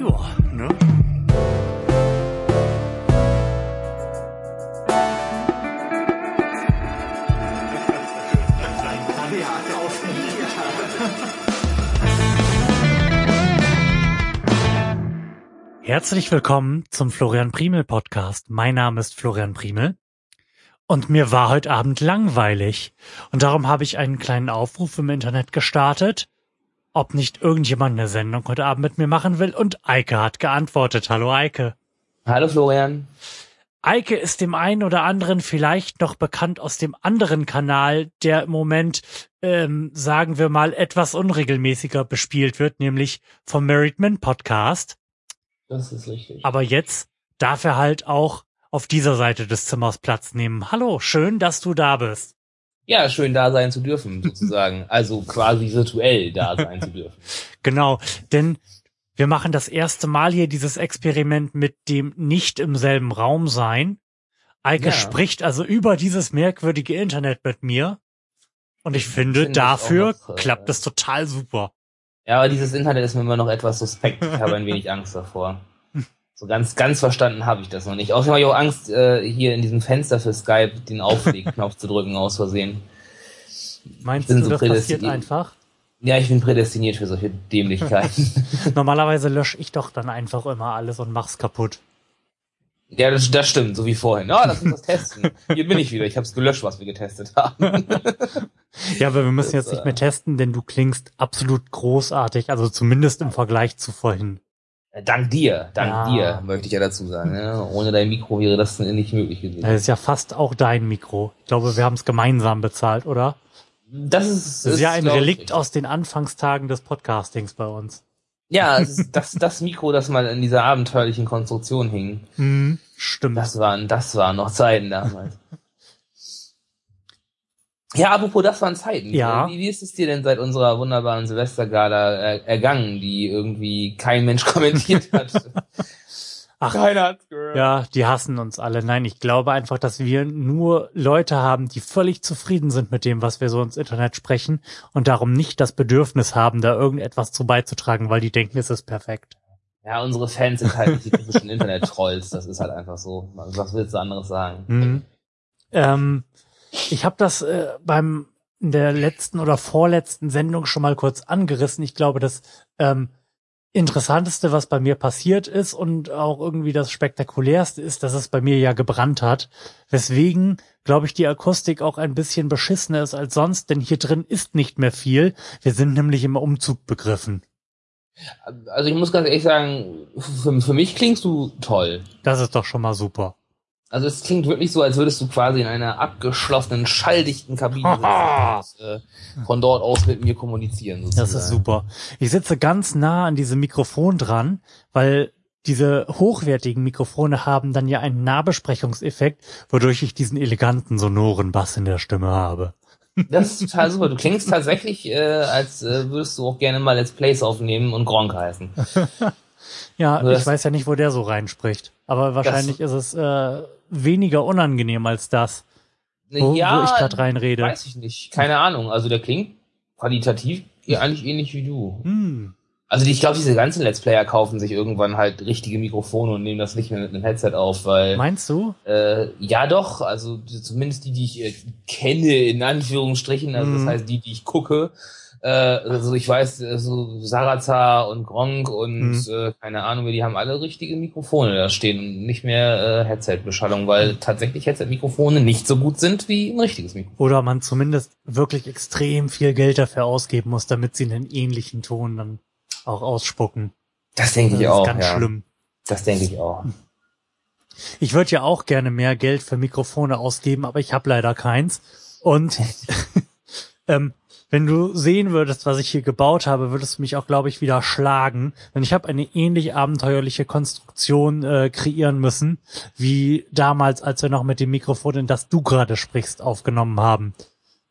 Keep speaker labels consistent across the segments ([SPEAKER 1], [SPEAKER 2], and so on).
[SPEAKER 1] Ja, ne? Herzlich willkommen zum Florian Primel Podcast. Mein Name ist Florian Primel und mir war heute Abend langweilig und darum habe ich einen kleinen Aufruf im Internet gestartet, ob nicht irgendjemand eine Sendung heute Abend mit mir machen will und Eike hat geantwortet. Hallo Eike.
[SPEAKER 2] Hallo Florian.
[SPEAKER 1] Eike ist dem einen oder anderen vielleicht noch bekannt aus dem anderen Kanal, der im Moment, ähm, sagen wir mal, etwas unregelmäßiger bespielt wird, nämlich vom Married Men Podcast.
[SPEAKER 2] Das ist richtig.
[SPEAKER 1] Aber jetzt darf er halt auch auf dieser Seite des Zimmers Platz nehmen. Hallo, schön, dass du da bist.
[SPEAKER 2] Ja, schön da sein zu dürfen, sozusagen. also quasi virtuell da sein zu dürfen.
[SPEAKER 1] Genau, denn wir machen das erste Mal hier dieses Experiment mit dem nicht im selben Raum sein. Eike
[SPEAKER 2] Ja.
[SPEAKER 1] spricht also über dieses merkwürdige Internet mit mir. Und ich finde,
[SPEAKER 2] Finde
[SPEAKER 1] dafür
[SPEAKER 2] noch, äh,
[SPEAKER 1] klappt es total super.
[SPEAKER 2] Ja, aber dieses Internet ist mir immer noch etwas suspekt. Ich habe ein wenig Angst davor. So ganz, ganz verstanden habe ich das noch nicht. Außerdem habe ich auch Angst, äh, hier in diesem Fenster für Skype den Auflegknopf zu drücken aus Versehen.
[SPEAKER 1] Meinst du,
[SPEAKER 2] so
[SPEAKER 1] das passiert
[SPEAKER 2] prädestiniert.
[SPEAKER 1] einfach?
[SPEAKER 2] Ja, ich bin prädestiniert für solche Dämlichkeiten.
[SPEAKER 1] Normalerweise lösche ich doch dann einfach immer alles und mach's kaputt.
[SPEAKER 2] ja, das, das stimmt, so wie vorhin. Ah, lass uns das testen. Hier bin ich wieder. Ich habe es gelöscht, was wir getestet haben.
[SPEAKER 1] Ja, aber wir müssen
[SPEAKER 2] Das,
[SPEAKER 1] jetzt nicht mehr testen, denn du klingst absolut großartig, also zumindest im Vergleich zu vorhin.
[SPEAKER 2] Dank dir, dank
[SPEAKER 1] Ja.
[SPEAKER 2] dir, möchte ich ja dazu sagen. Ja, ohne dein Mikro wäre das nicht möglich gewesen.
[SPEAKER 1] Das ist ja fast auch dein Mikro. Ich glaube, wir haben es gemeinsam bezahlt, oder?
[SPEAKER 2] Das ist,
[SPEAKER 1] Das ist ja ein Relikt aus den Anfangstagen des Podcastings bei uns.
[SPEAKER 2] Ja, das, das Mikro, das mal in dieser abenteuerlichen Konstruktion hing,
[SPEAKER 1] Hm, stimmt.
[SPEAKER 2] das waren, das waren noch Zeiten damals. Ja, apropos, das waren Zeiten.
[SPEAKER 1] Ja.
[SPEAKER 2] Wie, wie ist es dir denn seit unserer wunderbaren Silvestergala äh, ergangen, die irgendwie kein Mensch kommentiert hat?
[SPEAKER 1] Ach,
[SPEAKER 2] Keiner hat's gehört.
[SPEAKER 1] ja, die hassen uns alle. Nein, ich glaube einfach, dass wir nur Leute haben, die völlig zufrieden sind mit dem, was wir so ins Internet sprechen und darum nicht das Bedürfnis haben, da irgendetwas zu beizutragen, weil die denken, es ist perfekt.
[SPEAKER 2] Ja, unsere Fans sind halt nicht die typischen Internet-Trolls. Das ist halt einfach so. Was willst du anderes sagen?
[SPEAKER 1] Mhm. Ähm, ich habe das äh, beim in der letzten oder vorletzten Sendung schon mal kurz angerissen. Ich glaube, das ähm, Interessanteste, was bei mir passiert ist und auch irgendwie das Spektakulärste ist, dass es bei mir ja gebrannt hat. Weswegen, glaube ich, die Akustik auch ein bisschen beschissener ist als sonst, denn hier drin ist nicht mehr viel. Wir sind nämlich im Umzug begriffen.
[SPEAKER 2] Also ich muss ganz ehrlich sagen, für, für mich klingst du toll.
[SPEAKER 1] Das ist doch schon mal super.
[SPEAKER 2] Also es klingt wirklich so, als würdest du quasi in einer abgeschlossenen, schalldichten Kabine sitzen und äh, von dort aus mit mir kommunizieren. Sozusagen.
[SPEAKER 1] Das ist super. Ich sitze ganz nah an diesem Mikrofon dran, weil diese hochwertigen Mikrofone haben dann ja einen Nahbesprechungseffekt, wodurch ich diesen eleganten, sonoren Bass in der Stimme habe.
[SPEAKER 2] Das ist total super. Du klingst tatsächlich, äh, als äh, würdest du auch gerne mal Let's Plays aufnehmen und Gronk heißen.
[SPEAKER 1] Ja,
[SPEAKER 2] Also
[SPEAKER 1] ich weiß ja nicht, wo der so reinspricht. Aber wahrscheinlich ist es äh, weniger unangenehm als das, wo, wo ich gerade reinrede.
[SPEAKER 2] weiß ich nicht. Keine Ahnung. Also der klingt qualitativ ja, eigentlich ähnlich wie du.
[SPEAKER 1] Hm.
[SPEAKER 2] Also ich glaube, diese ganzen Let's Player kaufen sich irgendwann halt richtige Mikrofone und nehmen das nicht mehr mit einem Headset auf, weil
[SPEAKER 1] Meinst du?
[SPEAKER 2] Äh, ja, doch. Also zumindest die, die ich äh, kenne, in Anführungsstrichen. Also das
[SPEAKER 1] Mhm.
[SPEAKER 2] heißt, die, die ich gucke. Äh, also ich weiß, äh, so Sarazar und Gronk und
[SPEAKER 1] Mhm.
[SPEAKER 2] äh, keine Ahnung, die haben alle richtige Mikrofone da stehen und nicht mehr äh, Headset-Beschallung, weil tatsächlich Headset-Mikrofone nicht so gut sind wie ein richtiges Mikrofon.
[SPEAKER 1] Oder man zumindest wirklich extrem viel Geld dafür ausgeben muss, damit sie einen ähnlichen Ton dann auch ausspucken.
[SPEAKER 2] Das denke
[SPEAKER 1] Das
[SPEAKER 2] ich
[SPEAKER 1] ist
[SPEAKER 2] auch.
[SPEAKER 1] ganz
[SPEAKER 2] ja.
[SPEAKER 1] schlimm.
[SPEAKER 2] Das denke ich auch.
[SPEAKER 1] Ich würde ja auch gerne mehr Geld für Mikrofone ausgeben, aber ich habe leider keins. Und ähm, wenn du sehen würdest, was ich hier gebaut habe, würdest du mich auch, glaube ich, wieder schlagen. Denn ich habe eine ähnlich abenteuerliche Konstruktion äh, kreieren müssen, wie damals, als wir noch mit dem Mikrofon, in das du gerade sprichst, aufgenommen haben.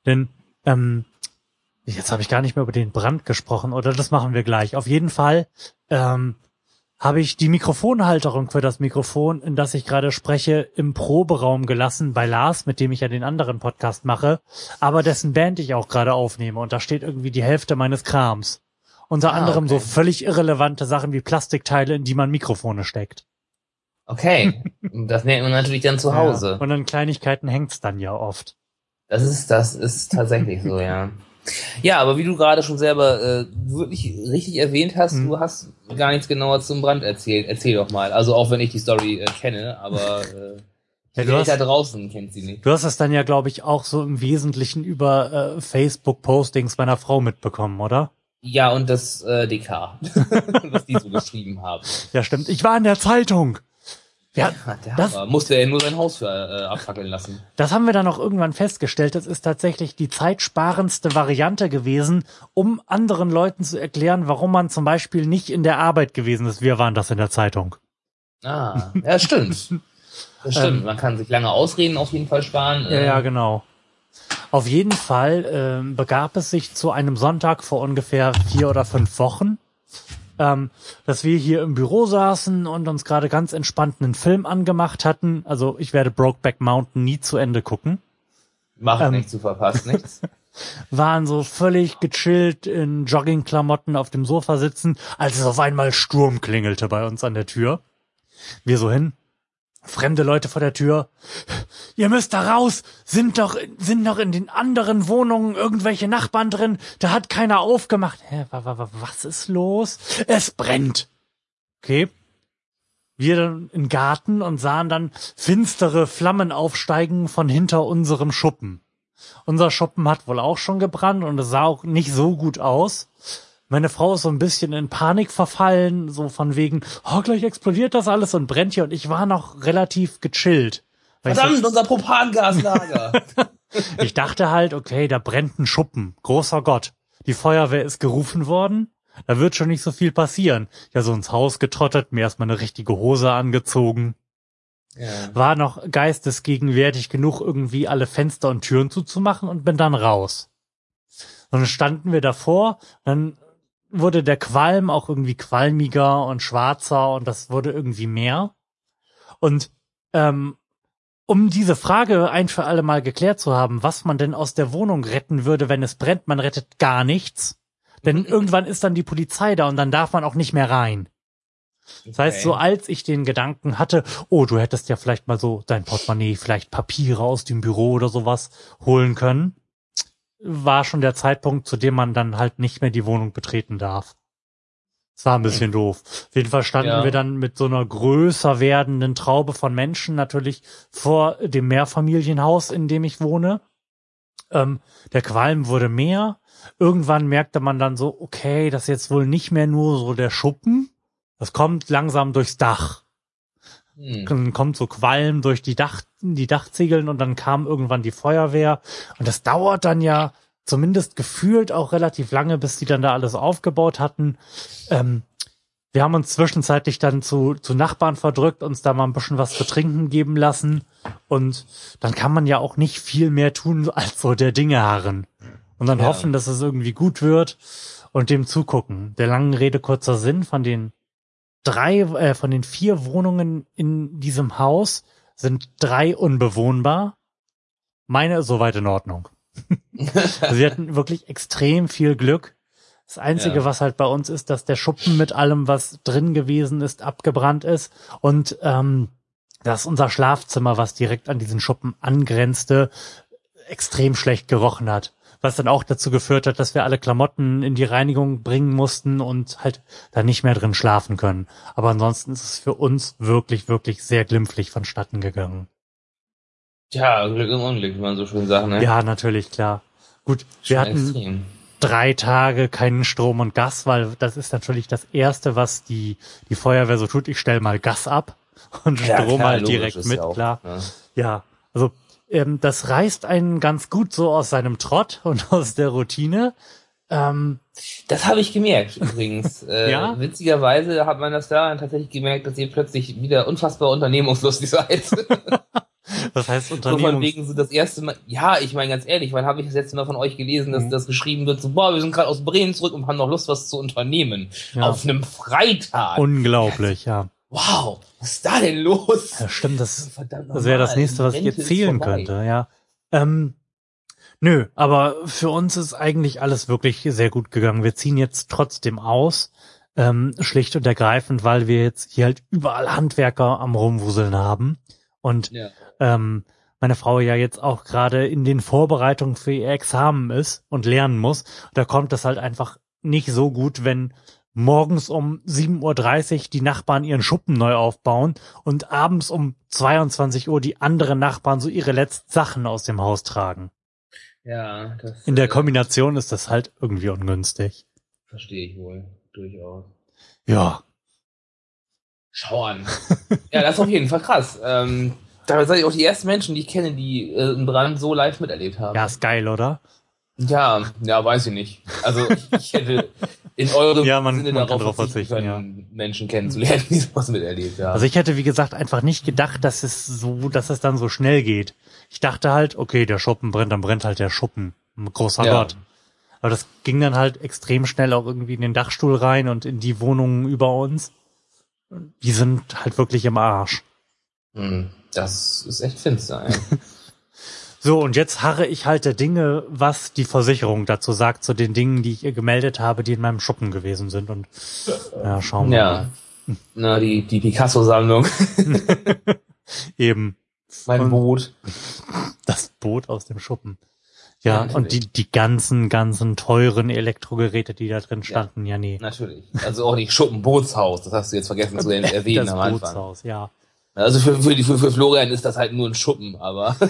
[SPEAKER 1] Denn ähm, jetzt habe ich gar nicht mehr über den Brand gesprochen, oder das machen wir gleich. Auf jeden Fall ähm, habe ich die Mikrofonhalterung für das Mikrofon, in das ich gerade spreche, im Proberaum gelassen bei Lars, mit dem ich ja den anderen Podcast mache, aber dessen Band ich auch gerade aufnehme und da steht irgendwie die Hälfte meines Krams. Unter
[SPEAKER 2] Ah,
[SPEAKER 1] anderem
[SPEAKER 2] okay.
[SPEAKER 1] so völlig irrelevante Sachen wie Plastikteile, in die man Mikrofone steckt.
[SPEAKER 2] Okay, das merkt man natürlich dann zu Hause.
[SPEAKER 1] Ja. Und an Kleinigkeiten hängt's dann ja oft.
[SPEAKER 2] Das ist, das ist tatsächlich so, ja. Ja, aber wie du gerade schon selber äh, wirklich richtig erwähnt hast,
[SPEAKER 1] Hm.
[SPEAKER 2] du hast gar nichts genauer zum Brand erzählt. Erzähl doch mal. Also auch wenn ich die Story äh, kenne, aber äh,
[SPEAKER 1] Ja,
[SPEAKER 2] die Welt da draußen kennt sie nicht.
[SPEAKER 1] Du hast es dann ja, glaube ich, auch so im Wesentlichen über äh, Facebook-Postings meiner Frau mitbekommen, oder?
[SPEAKER 2] Ja, und das äh, DK, was die so geschrieben haben.
[SPEAKER 1] Ja, stimmt. Ich war in der Zeitung. Ja, Das-
[SPEAKER 2] musste er nur sein Haus für, äh, abfackeln lassen.
[SPEAKER 1] Das haben wir dann auch irgendwann festgestellt. Das ist tatsächlich die zeitsparendste Variante gewesen, um anderen Leuten zu erklären, warum man zum Beispiel nicht in der Arbeit gewesen ist. Wir waren das in der Zeitung.
[SPEAKER 2] Ah, ja, stimmt. Das stimmt.
[SPEAKER 1] Ähm,
[SPEAKER 2] Man kann sich lange Ausreden auf jeden Fall sparen.
[SPEAKER 1] Ja,
[SPEAKER 2] Äh,
[SPEAKER 1] ja, genau. Auf jeden Fall ähm, begab es sich zu einem Sonntag vor ungefähr vier oder fünf Wochen, ähm, dass wir hier im Büro saßen und uns gerade ganz entspannt einen Film angemacht hatten. Also ich werde Brokeback Mountain nie zu Ende gucken.
[SPEAKER 2] Macht
[SPEAKER 1] ähm,
[SPEAKER 2] nichts, du verpasst nichts.
[SPEAKER 1] waren so völlig gechillt in Joggingklamotten auf dem Sofa sitzen, als es auf einmal Sturm klingelte bei uns an der Tür. Wir so hin. Fremde Leute vor der Tür. Ihr müsst da raus. Sind doch, sind noch in den anderen Wohnungen irgendwelche Nachbarn drin. Da hat keiner aufgemacht. Hä, wa, wa, wa, was ist los? Es brennt. Okay. Wir dann im Garten und sahen dann finstere Flammen aufsteigen von hinter unserem Schuppen. Unser Schuppen hat wohl auch schon gebrannt und es sah auch nicht so gut aus. Meine Frau ist so ein bisschen in Panik verfallen, so von wegen, oh, gleich explodiert das alles und brennt hier und ich war noch relativ gechillt.
[SPEAKER 2] Verdammt, unser Propangaslager.
[SPEAKER 1] ich dachte halt, okay, da brennt ein Schuppen. Großer Gott. Die Feuerwehr ist gerufen worden. Da wird schon nicht so viel passieren. Ja, so ins Haus getrottet, mir erstmal eine richtige Hose angezogen.
[SPEAKER 2] ja.
[SPEAKER 1] war noch geistesgegenwärtig genug, irgendwie alle Fenster und Türen zuzumachen und bin dann raus. Und dann standen wir davor, dann wurde der Qualm auch irgendwie qualmiger und schwarzer und das wurde irgendwie mehr. Und ähm, um diese Frage ein für alle Mal geklärt zu haben, was man denn aus der Wohnung retten würde, wenn es brennt, man rettet gar nichts. Denn irgendwann ist dann die Polizei da und dann darf man auch nicht mehr rein. Das heißt, so als ich den Gedanken hatte, oh, du hättest ja vielleicht mal so dein Portemonnaie, vielleicht Papiere aus dem Büro oder sowas holen können, war schon der Zeitpunkt, zu dem man dann halt nicht mehr die Wohnung betreten darf. Das war ein bisschen doof. Auf jeden Fall standen
[SPEAKER 2] Ja.
[SPEAKER 1] wir dann mit so einer größer werdenden Traube von Menschen natürlich vor dem Mehrfamilienhaus, in dem ich wohne. Ähm, der Qualm wurde mehr. Irgendwann merkte man dann so, okay, das ist jetzt wohl nicht mehr nur so der Schuppen, das kommt langsam durchs Dach.
[SPEAKER 2] Hm.
[SPEAKER 1] Dann kommt so Qualm durch die Dach, die Dachziegeln und dann kam irgendwann die Feuerwehr. Und das dauert dann ja zumindest gefühlt auch relativ lange, bis die dann da alles aufgebaut hatten. Ähm, wir haben uns zwischenzeitlich dann zu, zu Nachbarn verdrückt, uns da mal ein bisschen was zu trinken geben lassen. Und dann kann man ja auch nicht viel mehr tun, als so der Dinge harren. Und dann
[SPEAKER 2] Ja.
[SPEAKER 1] hoffen, dass es irgendwie gut wird und dem zugucken. Der langen Rede kurzer Sinn von den drei, äh, von den vier Wohnungen in diesem Haus sind drei unbewohnbar. Meine ist soweit in Ordnung. also wir hatten wirklich extrem viel Glück. Das Einzige,
[SPEAKER 2] Ja.
[SPEAKER 1] was halt bei uns ist, dass der Schuppen mit allem, was drin gewesen ist, abgebrannt ist und ähm, dass unser Schlafzimmer, was direkt an diesen Schuppen angrenzte, extrem schlecht gerochen hat. Was dann auch dazu geführt hat, dass wir alle Klamotten in die Reinigung bringen mussten und halt da nicht mehr drin schlafen können. Aber ansonsten ist es für uns wirklich, wirklich sehr glimpflich vonstatten gegangen.
[SPEAKER 2] Tja, Glück im Unglück, wie man so schön sagt, ne?
[SPEAKER 1] Ja, natürlich, klar. Gut, wir
[SPEAKER 2] Schon
[SPEAKER 1] hatten
[SPEAKER 2] extrem.
[SPEAKER 1] drei Tage keinen Strom und Gas, weil das ist natürlich das Erste, was die, die Feuerwehr so tut. Ich stell mal Gas ab und
[SPEAKER 2] Ja,
[SPEAKER 1] Strom
[SPEAKER 2] klar,
[SPEAKER 1] halt direkt mit,
[SPEAKER 2] ja auch,
[SPEAKER 1] klar.
[SPEAKER 2] ne?
[SPEAKER 1] Ja, also ähm, das reißt einen ganz gut so aus seinem Trott und aus der Routine. Ähm,
[SPEAKER 2] Das habe ich gemerkt übrigens. Äh,
[SPEAKER 1] Ja?
[SPEAKER 2] Witzigerweise hat man das daran tatsächlich gemerkt, dass ihr plötzlich wieder unfassbar unternehmungslustig seid.
[SPEAKER 1] das heißt
[SPEAKER 2] so von
[SPEAKER 1] Unternehmung.
[SPEAKER 2] wegen so das erste Mal. Ja, ich meine ganz ehrlich, wann habe ich das letzte Mal von euch gelesen, dass
[SPEAKER 1] Mhm.
[SPEAKER 2] das geschrieben wird, so, boah, wir sind gerade aus Bremen zurück und haben noch Lust, was zu unternehmen.
[SPEAKER 1] Ja.
[SPEAKER 2] Auf einem Freitag.
[SPEAKER 1] Unglaublich, ja.
[SPEAKER 2] Wow, was ist da denn los?
[SPEAKER 1] ja. Stimmt, das,
[SPEAKER 2] Verdammt
[SPEAKER 1] das wäre das nächste, was ich erzählen
[SPEAKER 2] vorbei.
[SPEAKER 1] könnte, ja. Ähm, nö, aber für uns ist eigentlich alles wirklich sehr gut gegangen. Wir ziehen jetzt trotzdem aus, ähm, schlicht und ergreifend, weil wir jetzt hier halt überall Handwerker am Rumwuseln haben und
[SPEAKER 2] Ja.
[SPEAKER 1] ähm, meine Frau ja jetzt auch gerade in den Vorbereitungen für ihr Examen ist und lernen muss. Da kommt das halt einfach nicht so gut, wenn morgens um 7.30 Uhr die Nachbarn ihren Schuppen neu aufbauen und abends um 22 Uhr die anderen Nachbarn so ihre letzten Sachen aus dem Haus tragen.
[SPEAKER 2] Ja, das
[SPEAKER 1] In der
[SPEAKER 2] äh,
[SPEAKER 1] Kombination ist das halt irgendwie ungünstig.
[SPEAKER 2] verstehe ich wohl, durchaus.
[SPEAKER 1] Ja.
[SPEAKER 2] Schau an. ja, das ist auf jeden Fall krass. Ähm, da seid ihr auch die ersten Menschen, die ich kenne, die äh, einen Brand so live miterlebt haben.
[SPEAKER 1] Ja, ist geil, oder?
[SPEAKER 2] Ja, ja, weiß ich nicht. Also ich, hätte in eurem
[SPEAKER 1] Ja, man-
[SPEAKER 2] Sinne
[SPEAKER 1] man
[SPEAKER 2] darauf
[SPEAKER 1] drauf
[SPEAKER 2] verzichten
[SPEAKER 1] verzichten,
[SPEAKER 2] können, Menschen kennenzulernen, die sowas miterlebt haben.
[SPEAKER 1] Also ich hätte, wie gesagt, einfach nicht gedacht, dass es so, dass es dann so schnell geht. Ich dachte halt, okay, der Schuppen brennt, dann brennt halt der Schuppen. Großer
[SPEAKER 2] Ja.
[SPEAKER 1] Gott. Aber das ging dann halt extrem schnell auch irgendwie in den Dachstuhl rein und in die Wohnungen über uns. Die sind halt wirklich im Arsch.
[SPEAKER 2] Hm, das ist echt finster. Ey.
[SPEAKER 1] So, und jetzt harre ich halt der Dinge, was die Versicherung dazu sagt, zu den Dingen, die ich ihr gemeldet habe, die in meinem Schuppen gewesen sind. Und ja, schauen wir
[SPEAKER 2] ja.
[SPEAKER 1] mal.
[SPEAKER 2] Na, die, die Picasso-Sammlung,
[SPEAKER 1] Eben
[SPEAKER 2] mein
[SPEAKER 1] Und-
[SPEAKER 2] Boot.
[SPEAKER 1] das Boot aus dem Schuppen. Ja,
[SPEAKER 2] Ja,
[SPEAKER 1] und die, die ganzen, ganzen teuren Elektrogeräte, die da drin standen, ja, nee.
[SPEAKER 2] Natürlich. Also auch nicht Schuppenbootshaus, das hast du jetzt vergessen zu erwähnen
[SPEAKER 1] das
[SPEAKER 2] am Anfang.
[SPEAKER 1] Bootshaus, ja.
[SPEAKER 2] Also für, für, die- für, für Florian ist das halt nur ein Schuppen, aber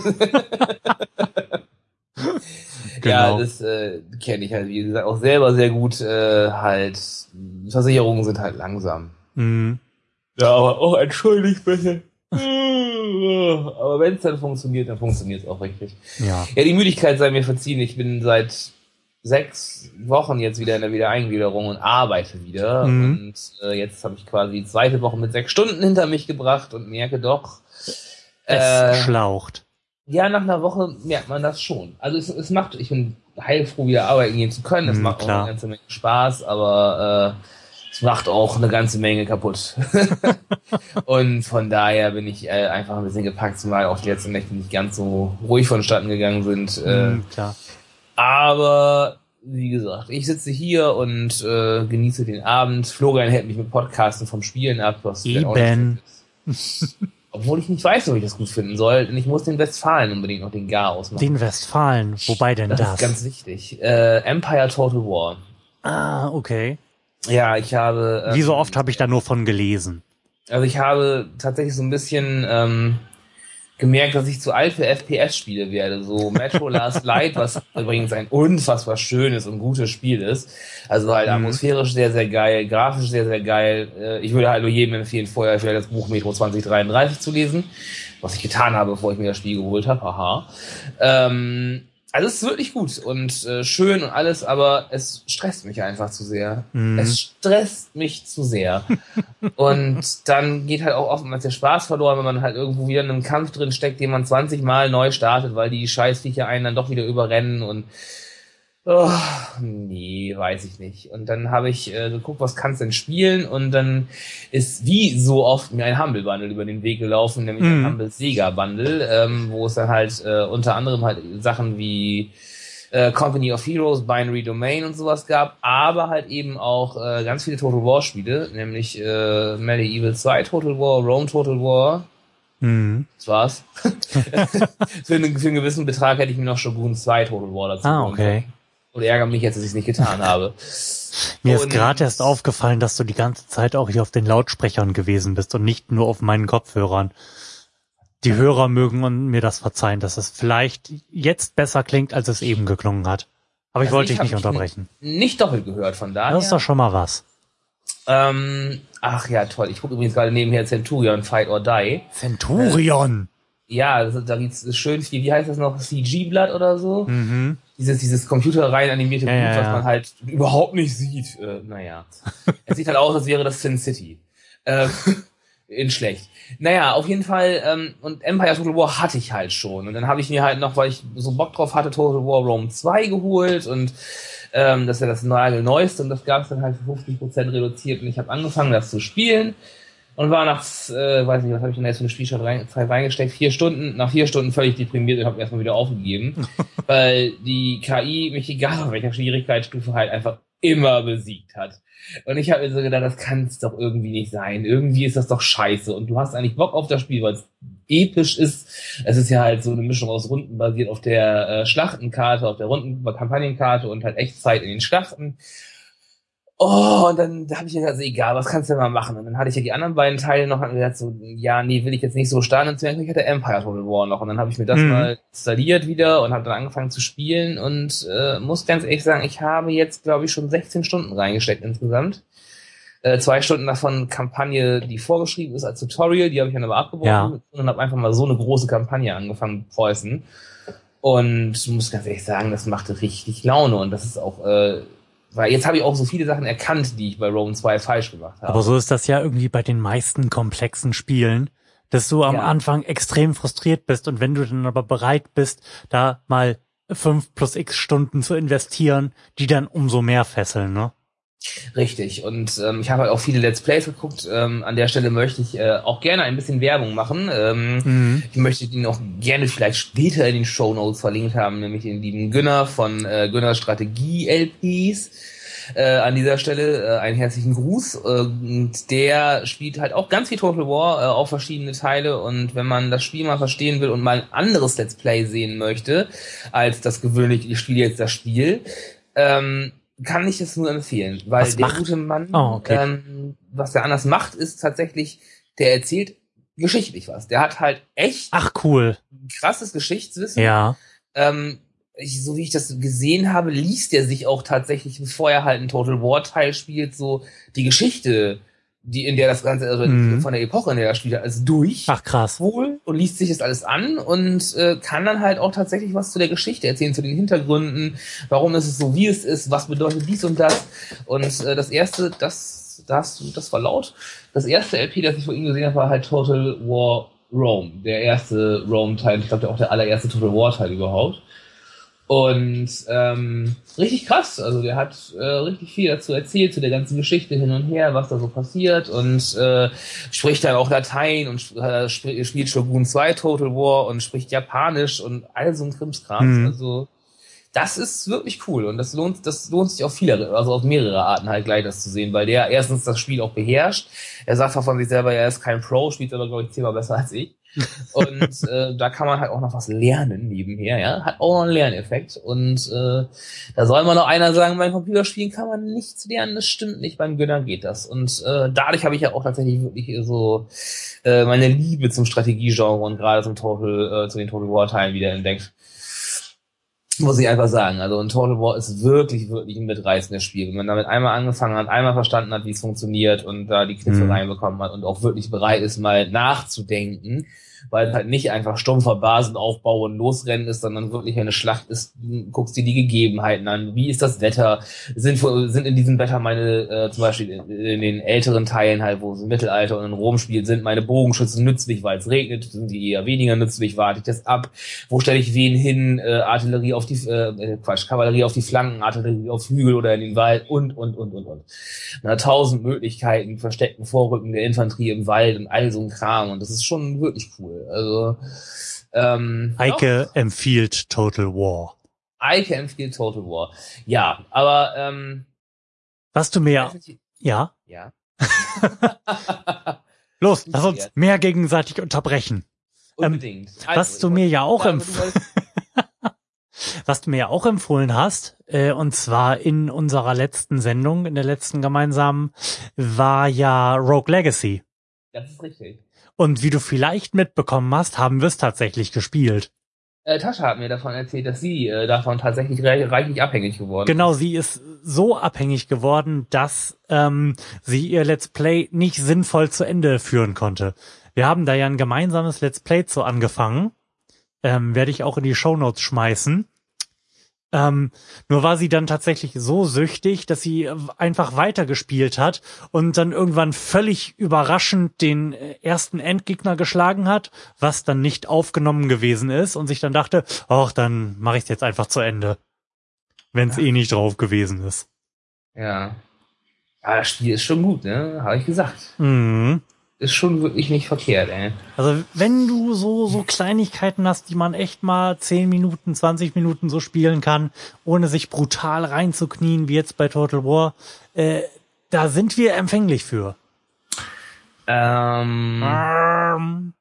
[SPEAKER 2] ja,
[SPEAKER 1] Genau.
[SPEAKER 2] das äh, kenne ich halt, wie gesagt, auch selber sehr gut. Äh, halt, Versicherungen sind halt langsam.
[SPEAKER 1] Mhm.
[SPEAKER 2] Ja, aber auch entschuldigt bitte. Aber wenn es dann funktioniert, dann funktioniert es auch richtig.
[SPEAKER 1] Ja.
[SPEAKER 2] Ja, die Müdigkeit sei mir verziehen. Ich bin seit sechs Wochen jetzt wieder in der Wiedereingliederung und arbeite wieder.
[SPEAKER 1] Mhm.
[SPEAKER 2] Und äh, jetzt habe ich quasi die zweite Woche mit sechs Stunden hinter mich gebracht und merke doch,
[SPEAKER 1] Es
[SPEAKER 2] äh,
[SPEAKER 1] schlaucht.
[SPEAKER 2] ja, nach einer Woche merkt man das schon. Also es, es macht, ich bin heilfroh, wieder arbeiten gehen zu können. Es
[SPEAKER 1] Mhm,
[SPEAKER 2] macht auch
[SPEAKER 1] klar.
[SPEAKER 2] eine ganze Menge Spaß, aber äh, es macht auch eine ganze Menge kaputt. und von daher bin ich äh, einfach ein bisschen gepackt, zumal auch die letzten Nächte nicht ganz so ruhig vonstatten gegangen sind. Äh,
[SPEAKER 1] Mhm, klar.
[SPEAKER 2] Aber wie gesagt, ich sitze hier und äh, genieße den Abend. Florian hält mich mit Podcasten vom Spielen ab, was
[SPEAKER 1] Eben.
[SPEAKER 2] Obwohl ich nicht weiß, ob ich das gut finden soll. Denn ich muss den Westfalen unbedingt noch den Gar ausmachen.
[SPEAKER 1] Den Westfalen. Wobei denn
[SPEAKER 2] das,
[SPEAKER 1] das?
[SPEAKER 2] ist ganz wichtig. Äh, Empire Total War.
[SPEAKER 1] ah, okay.
[SPEAKER 2] Ja, ich habe. Ähm,
[SPEAKER 1] Wie so oft habe ich da nur von gelesen.
[SPEAKER 2] Also ich habe tatsächlich so ein bisschen ähm, gemerkt, dass ich zu alt für FPS-Spiele werde. So Metro Last Light, was übrigens ein unfassbar schönes und gutes Spiel ist. Also halt
[SPEAKER 1] Mhm.
[SPEAKER 2] atmosphärisch sehr, sehr geil, grafisch sehr, sehr geil. Äh, Ich würde halt nur jedem empfehlen, vorher vielleicht das Buch Metro 2033 zu lesen. Was ich getan habe, bevor ich mir das Spiel geholt habe. Haha. Ähm, also es ist wirklich gut und äh, schön und alles, aber es stresst mich einfach zu sehr.
[SPEAKER 1] Mhm.
[SPEAKER 2] Es stresst mich zu sehr. und dann geht halt auch oftmals der Spaß verloren, wenn man halt irgendwo wieder in einem Kampf drin steckt, den man 20 Mal neu startet, weil die Scheißviecher einen dann doch wieder überrennen und oh, nee, weiß ich nicht. Und dann habe ich äh, geguckt, was kannst denn spielen und dann ist wie so oft mir ein Humble Bundle über den Weg gelaufen, nämlich
[SPEAKER 1] Mhm.
[SPEAKER 2] ein Humble Sega Bundle, ähm, wo es dann halt äh, unter anderem halt Sachen wie äh, Company of Heroes, Binary Domain und sowas gab, aber halt eben auch äh, ganz viele Total War Spiele, nämlich äh, Medieval 2 Total War, Rome Total War,
[SPEAKER 1] Mhm.
[SPEAKER 2] das war's. für, einen, für einen gewissen Betrag hätte ich mir noch Shogun 2 Total War dazu
[SPEAKER 1] Ah, okay.
[SPEAKER 2] können. Und ärgere mich jetzt, dass ich es nicht getan habe.
[SPEAKER 1] Mir ist
[SPEAKER 2] Und-
[SPEAKER 1] gerade erst aufgefallen, dass du die ganze Zeit auch hier auf den Lautsprechern gewesen bist und nicht nur auf meinen Kopfhörern. Die Hörer mögen mir das verzeihen, dass es vielleicht jetzt besser klingt, als es eben geklungen hat. Aber ich
[SPEAKER 2] Also
[SPEAKER 1] wollte
[SPEAKER 2] ich
[SPEAKER 1] dich nicht unterbrechen.
[SPEAKER 2] Nicht doppelt gehört, von daher.
[SPEAKER 1] Das ist doch schon mal was.
[SPEAKER 2] ähm, ach ja, toll. Ich gucke übrigens gerade nebenher Centurion Fight or Die.
[SPEAKER 1] Centurion.
[SPEAKER 2] Ja, da gibt's schön viel, wie heißt das noch, CG-Blatt oder so?
[SPEAKER 1] Mhm.
[SPEAKER 2] Dieses, dieses computerrein animierte
[SPEAKER 1] Ja,
[SPEAKER 2] Blut, was man halt überhaupt nicht sieht. Äh, naja. es sieht halt aus, als wäre das Sin City. Äh, in schlecht. Naja, auf jeden Fall, ähm, und Empire Total War hatte ich halt schon. Und dann habe ich mir halt noch, weil ich so Bock drauf hatte, Total War Rome 2 geholt und ähm, das ist ja das Neueste und das gab es dann halt für 50% reduziert und ich habe angefangen, das zu spielen und war nach, äh, weiß nicht, was habe ich denn jetzt für eine Spielzeit rein, reingesteckt, vier Stunden, nach vier Stunden völlig deprimiert und habe erstmal wieder aufgegeben, weil die KI mich egal auf welcher Schwierigkeitsstufe halt einfach immer besiegt hat. Und ich habe mir so gedacht, das kann es doch irgendwie nicht sein. Irgendwie ist das doch scheiße. Und du hast eigentlich Bock auf das Spiel, weil es episch ist. Es ist ja halt so eine Mischung aus Runden basiert auf der äh, Schlachtenkarte, auf der Runden-Kampagnenkarte und halt Echtzeit in den Schlachten. Oh, und dann da habe ich mir gedacht, also egal, was kannst du denn mal machen? Und dann hatte ich ja die anderen beiden Teile noch und gesagt so, ja, nee, will ich jetzt nicht so starten. Und ich hatte Empire Total War noch und dann habe ich mir das
[SPEAKER 1] Mhm.
[SPEAKER 2] mal installiert wieder und habe dann angefangen zu spielen und äh, muss ganz ehrlich sagen, ich habe jetzt glaube ich schon 16 Stunden reingesteckt insgesamt. Äh, zwei Stunden davon Kampagne, die vorgeschrieben ist als Tutorial, die habe ich dann aber abgebrochen
[SPEAKER 1] Ja.
[SPEAKER 2] und habe einfach mal so eine große Kampagne angefangen mit Preußen. Und muss ganz ehrlich sagen, das machte richtig Laune und das ist auch, äh, weil jetzt habe ich auch so viele Sachen erkannt, die ich bei Rome 2 falsch gemacht habe.
[SPEAKER 1] Aber so ist das ja irgendwie bei den meisten komplexen Spielen, dass du am
[SPEAKER 2] Ja.
[SPEAKER 1] Anfang extrem frustriert bist und wenn du dann aber bereit bist, da mal fünf plus x Stunden zu investieren, die dann umso mehr fesseln, ne?
[SPEAKER 2] Richtig. Und ähm, ich habe halt auch viele Let's Plays geguckt. Ähm, an der Stelle möchte ich äh, auch gerne ein bisschen Werbung machen. Ähm,
[SPEAKER 1] Mhm.
[SPEAKER 2] Ich möchte den auch gerne vielleicht später in den Show Notes verlinkt haben, nämlich den lieben Günner von äh, Günner Strategie LPs. Äh, an dieser Stelle äh, einen herzlichen Gruß. Äh, und der spielt halt auch ganz viel Total War, äh, auch verschiedene Teile. Und wenn man das Spiel mal verstehen will und mal ein anderes Let's Play sehen möchte, als das gewöhnliche, ich spiele jetzt das Spiel, ähm, kann ich es nur empfehlen. Weil
[SPEAKER 1] Was
[SPEAKER 2] der
[SPEAKER 1] macht-
[SPEAKER 2] gute Mann,
[SPEAKER 1] Oh, okay.
[SPEAKER 2] ähm, was der anders macht, ist tatsächlich, der erzählt geschichtlich was. Der hat halt echt
[SPEAKER 1] Ach cool.
[SPEAKER 2] krasses Geschichtswissen.
[SPEAKER 1] Ja.
[SPEAKER 2] Ähm, ich, so wie ich das gesehen habe, liest er sich auch tatsächlich, bevor er halt ein Total War Teil spielt, so die Geschichte, die in der das Ganze, also
[SPEAKER 1] Mhm.
[SPEAKER 2] von der Epoche, in der er spielt, alles durch.
[SPEAKER 1] Ach krass.
[SPEAKER 2] Wohl und liest sich das alles an und äh, kann dann halt auch tatsächlich was zu der Geschichte erzählen, zu den Hintergründen, warum ist es so, wie es ist, was bedeutet dies und das. Und äh, das erste, das, das, das war laut. Das erste LP, das ich von ihm gesehen habe, war halt Total War Rome. Der erste Rome-Teil, ich glaube auch der allererste Total War-Teil überhaupt. Und ähm, richtig krass, also der hat äh, richtig viel dazu erzählt, zu der ganzen Geschichte hin und her, was da so passiert und äh, spricht dann auch Latein und äh, sp spielt Shogun 2 Total War und spricht Japanisch und all so ein Krimskrams.
[SPEAKER 1] Mhm.
[SPEAKER 2] Also das ist wirklich cool und das lohnt, das lohnt sich auf viele, also auf mehrere Arten halt gleich das zu sehen, weil der erstens das Spiel auch beherrscht. Er sagt zwar von sich selber, er ist kein Pro, spielt aber glaube ich zehnmal besser als ich. Und äh, da kann man halt auch noch was lernen nebenher, ja. Hat auch noch einen Lerneffekt. Und äh, da soll mal noch einer sagen, beim Computerspielen kann man nichts lernen, das stimmt nicht, beim Gönner geht das. Und äh, dadurch habe ich ja auch tatsächlich wirklich so äh, meine Liebe zum Strategiegenre und gerade zum Total, äh, zu den Total War Teilen wieder entdeckt. Muss ich einfach sagen. Also ein Total War ist wirklich, wirklich ein mitreißendes Spiel. Wenn man damit einmal angefangen hat, einmal verstanden hat, wie es funktioniert und da die Kniffe
[SPEAKER 1] Mhm.
[SPEAKER 2] reinbekommen hat und auch wirklich bereit ist, mal nachzudenken, weil es halt nicht einfach stumpfer Basenaufbau und Losrennen ist, sondern wirklich eine Schlacht ist, guckst dir die Gegebenheiten an, wie ist das Wetter, sind, sind in diesem Wetter meine, äh, zum Beispiel in, in den älteren Teilen halt, wo es im Mittelalter und in Rom spielt, sind meine Bogenschützen nützlich, weil es regnet, sind die eher weniger nützlich, warte ich das ab, wo stelle ich wen hin, äh, Artillerie auf die, äh, Quatsch, Kavallerie auf die Flanken, Artillerie auf Hügel oder in den Wald und, und, und, und, und. Na, tausend Möglichkeiten, versteckten Vorrücken der Infanterie im Wald und all so ein Kram und das ist schon wirklich cool. Also, ähm,
[SPEAKER 1] Eike empfiehlt Total War.
[SPEAKER 2] Eike empfiehlt Total War. Ja, aber, ähm,
[SPEAKER 1] Was du mir ja, ja, los, lass uns mehr gegenseitig unterbrechen.
[SPEAKER 2] Unbedingt.
[SPEAKER 1] Ähm, was du mir ja auch
[SPEAKER 2] empf
[SPEAKER 1] empf was du mir ja auch empfohlen hast, äh, und zwar in unserer letzten Sendung, in der letzten gemeinsamen, war ja Rogue Legacy.
[SPEAKER 2] Das ist richtig.
[SPEAKER 1] Und wie du vielleicht mitbekommen hast, haben wir es tatsächlich gespielt.
[SPEAKER 2] Äh, Tascha hat mir davon erzählt, dass sie äh, davon tatsächlich re reichlich abhängig geworden
[SPEAKER 1] Genau, sie ist so abhängig geworden, dass ähm, sie ihr Let's Play nicht sinnvoll zu Ende führen konnte. Wir haben da ja ein gemeinsames Let's Play zu angefangen. Ähm, Werde ich auch in die Show Notes schmeißen. Ähm, nur war sie dann tatsächlich so süchtig, dass sie einfach weitergespielt hat und dann irgendwann völlig überraschend den äh, ersten Endgegner geschlagen hat, was dann nicht aufgenommen gewesen ist und sich dann dachte, ach, dann mache ich es jetzt einfach zu Ende, wenn es eh nicht drauf gewesen ist.
[SPEAKER 2] Ja. Ja, das Spiel ist schon gut, ne? Habe ich gesagt.
[SPEAKER 1] Mhm.
[SPEAKER 2] Ist schon wirklich nicht verkehrt, ey.
[SPEAKER 1] Also wenn du so, so Kleinigkeiten hast, die man echt mal 10 Minuten, 20 Minuten so spielen kann, ohne sich brutal reinzuknien, wie jetzt bei Total War, äh, da sind wir empfänglich für.
[SPEAKER 2] Ähm,
[SPEAKER 1] Ähm,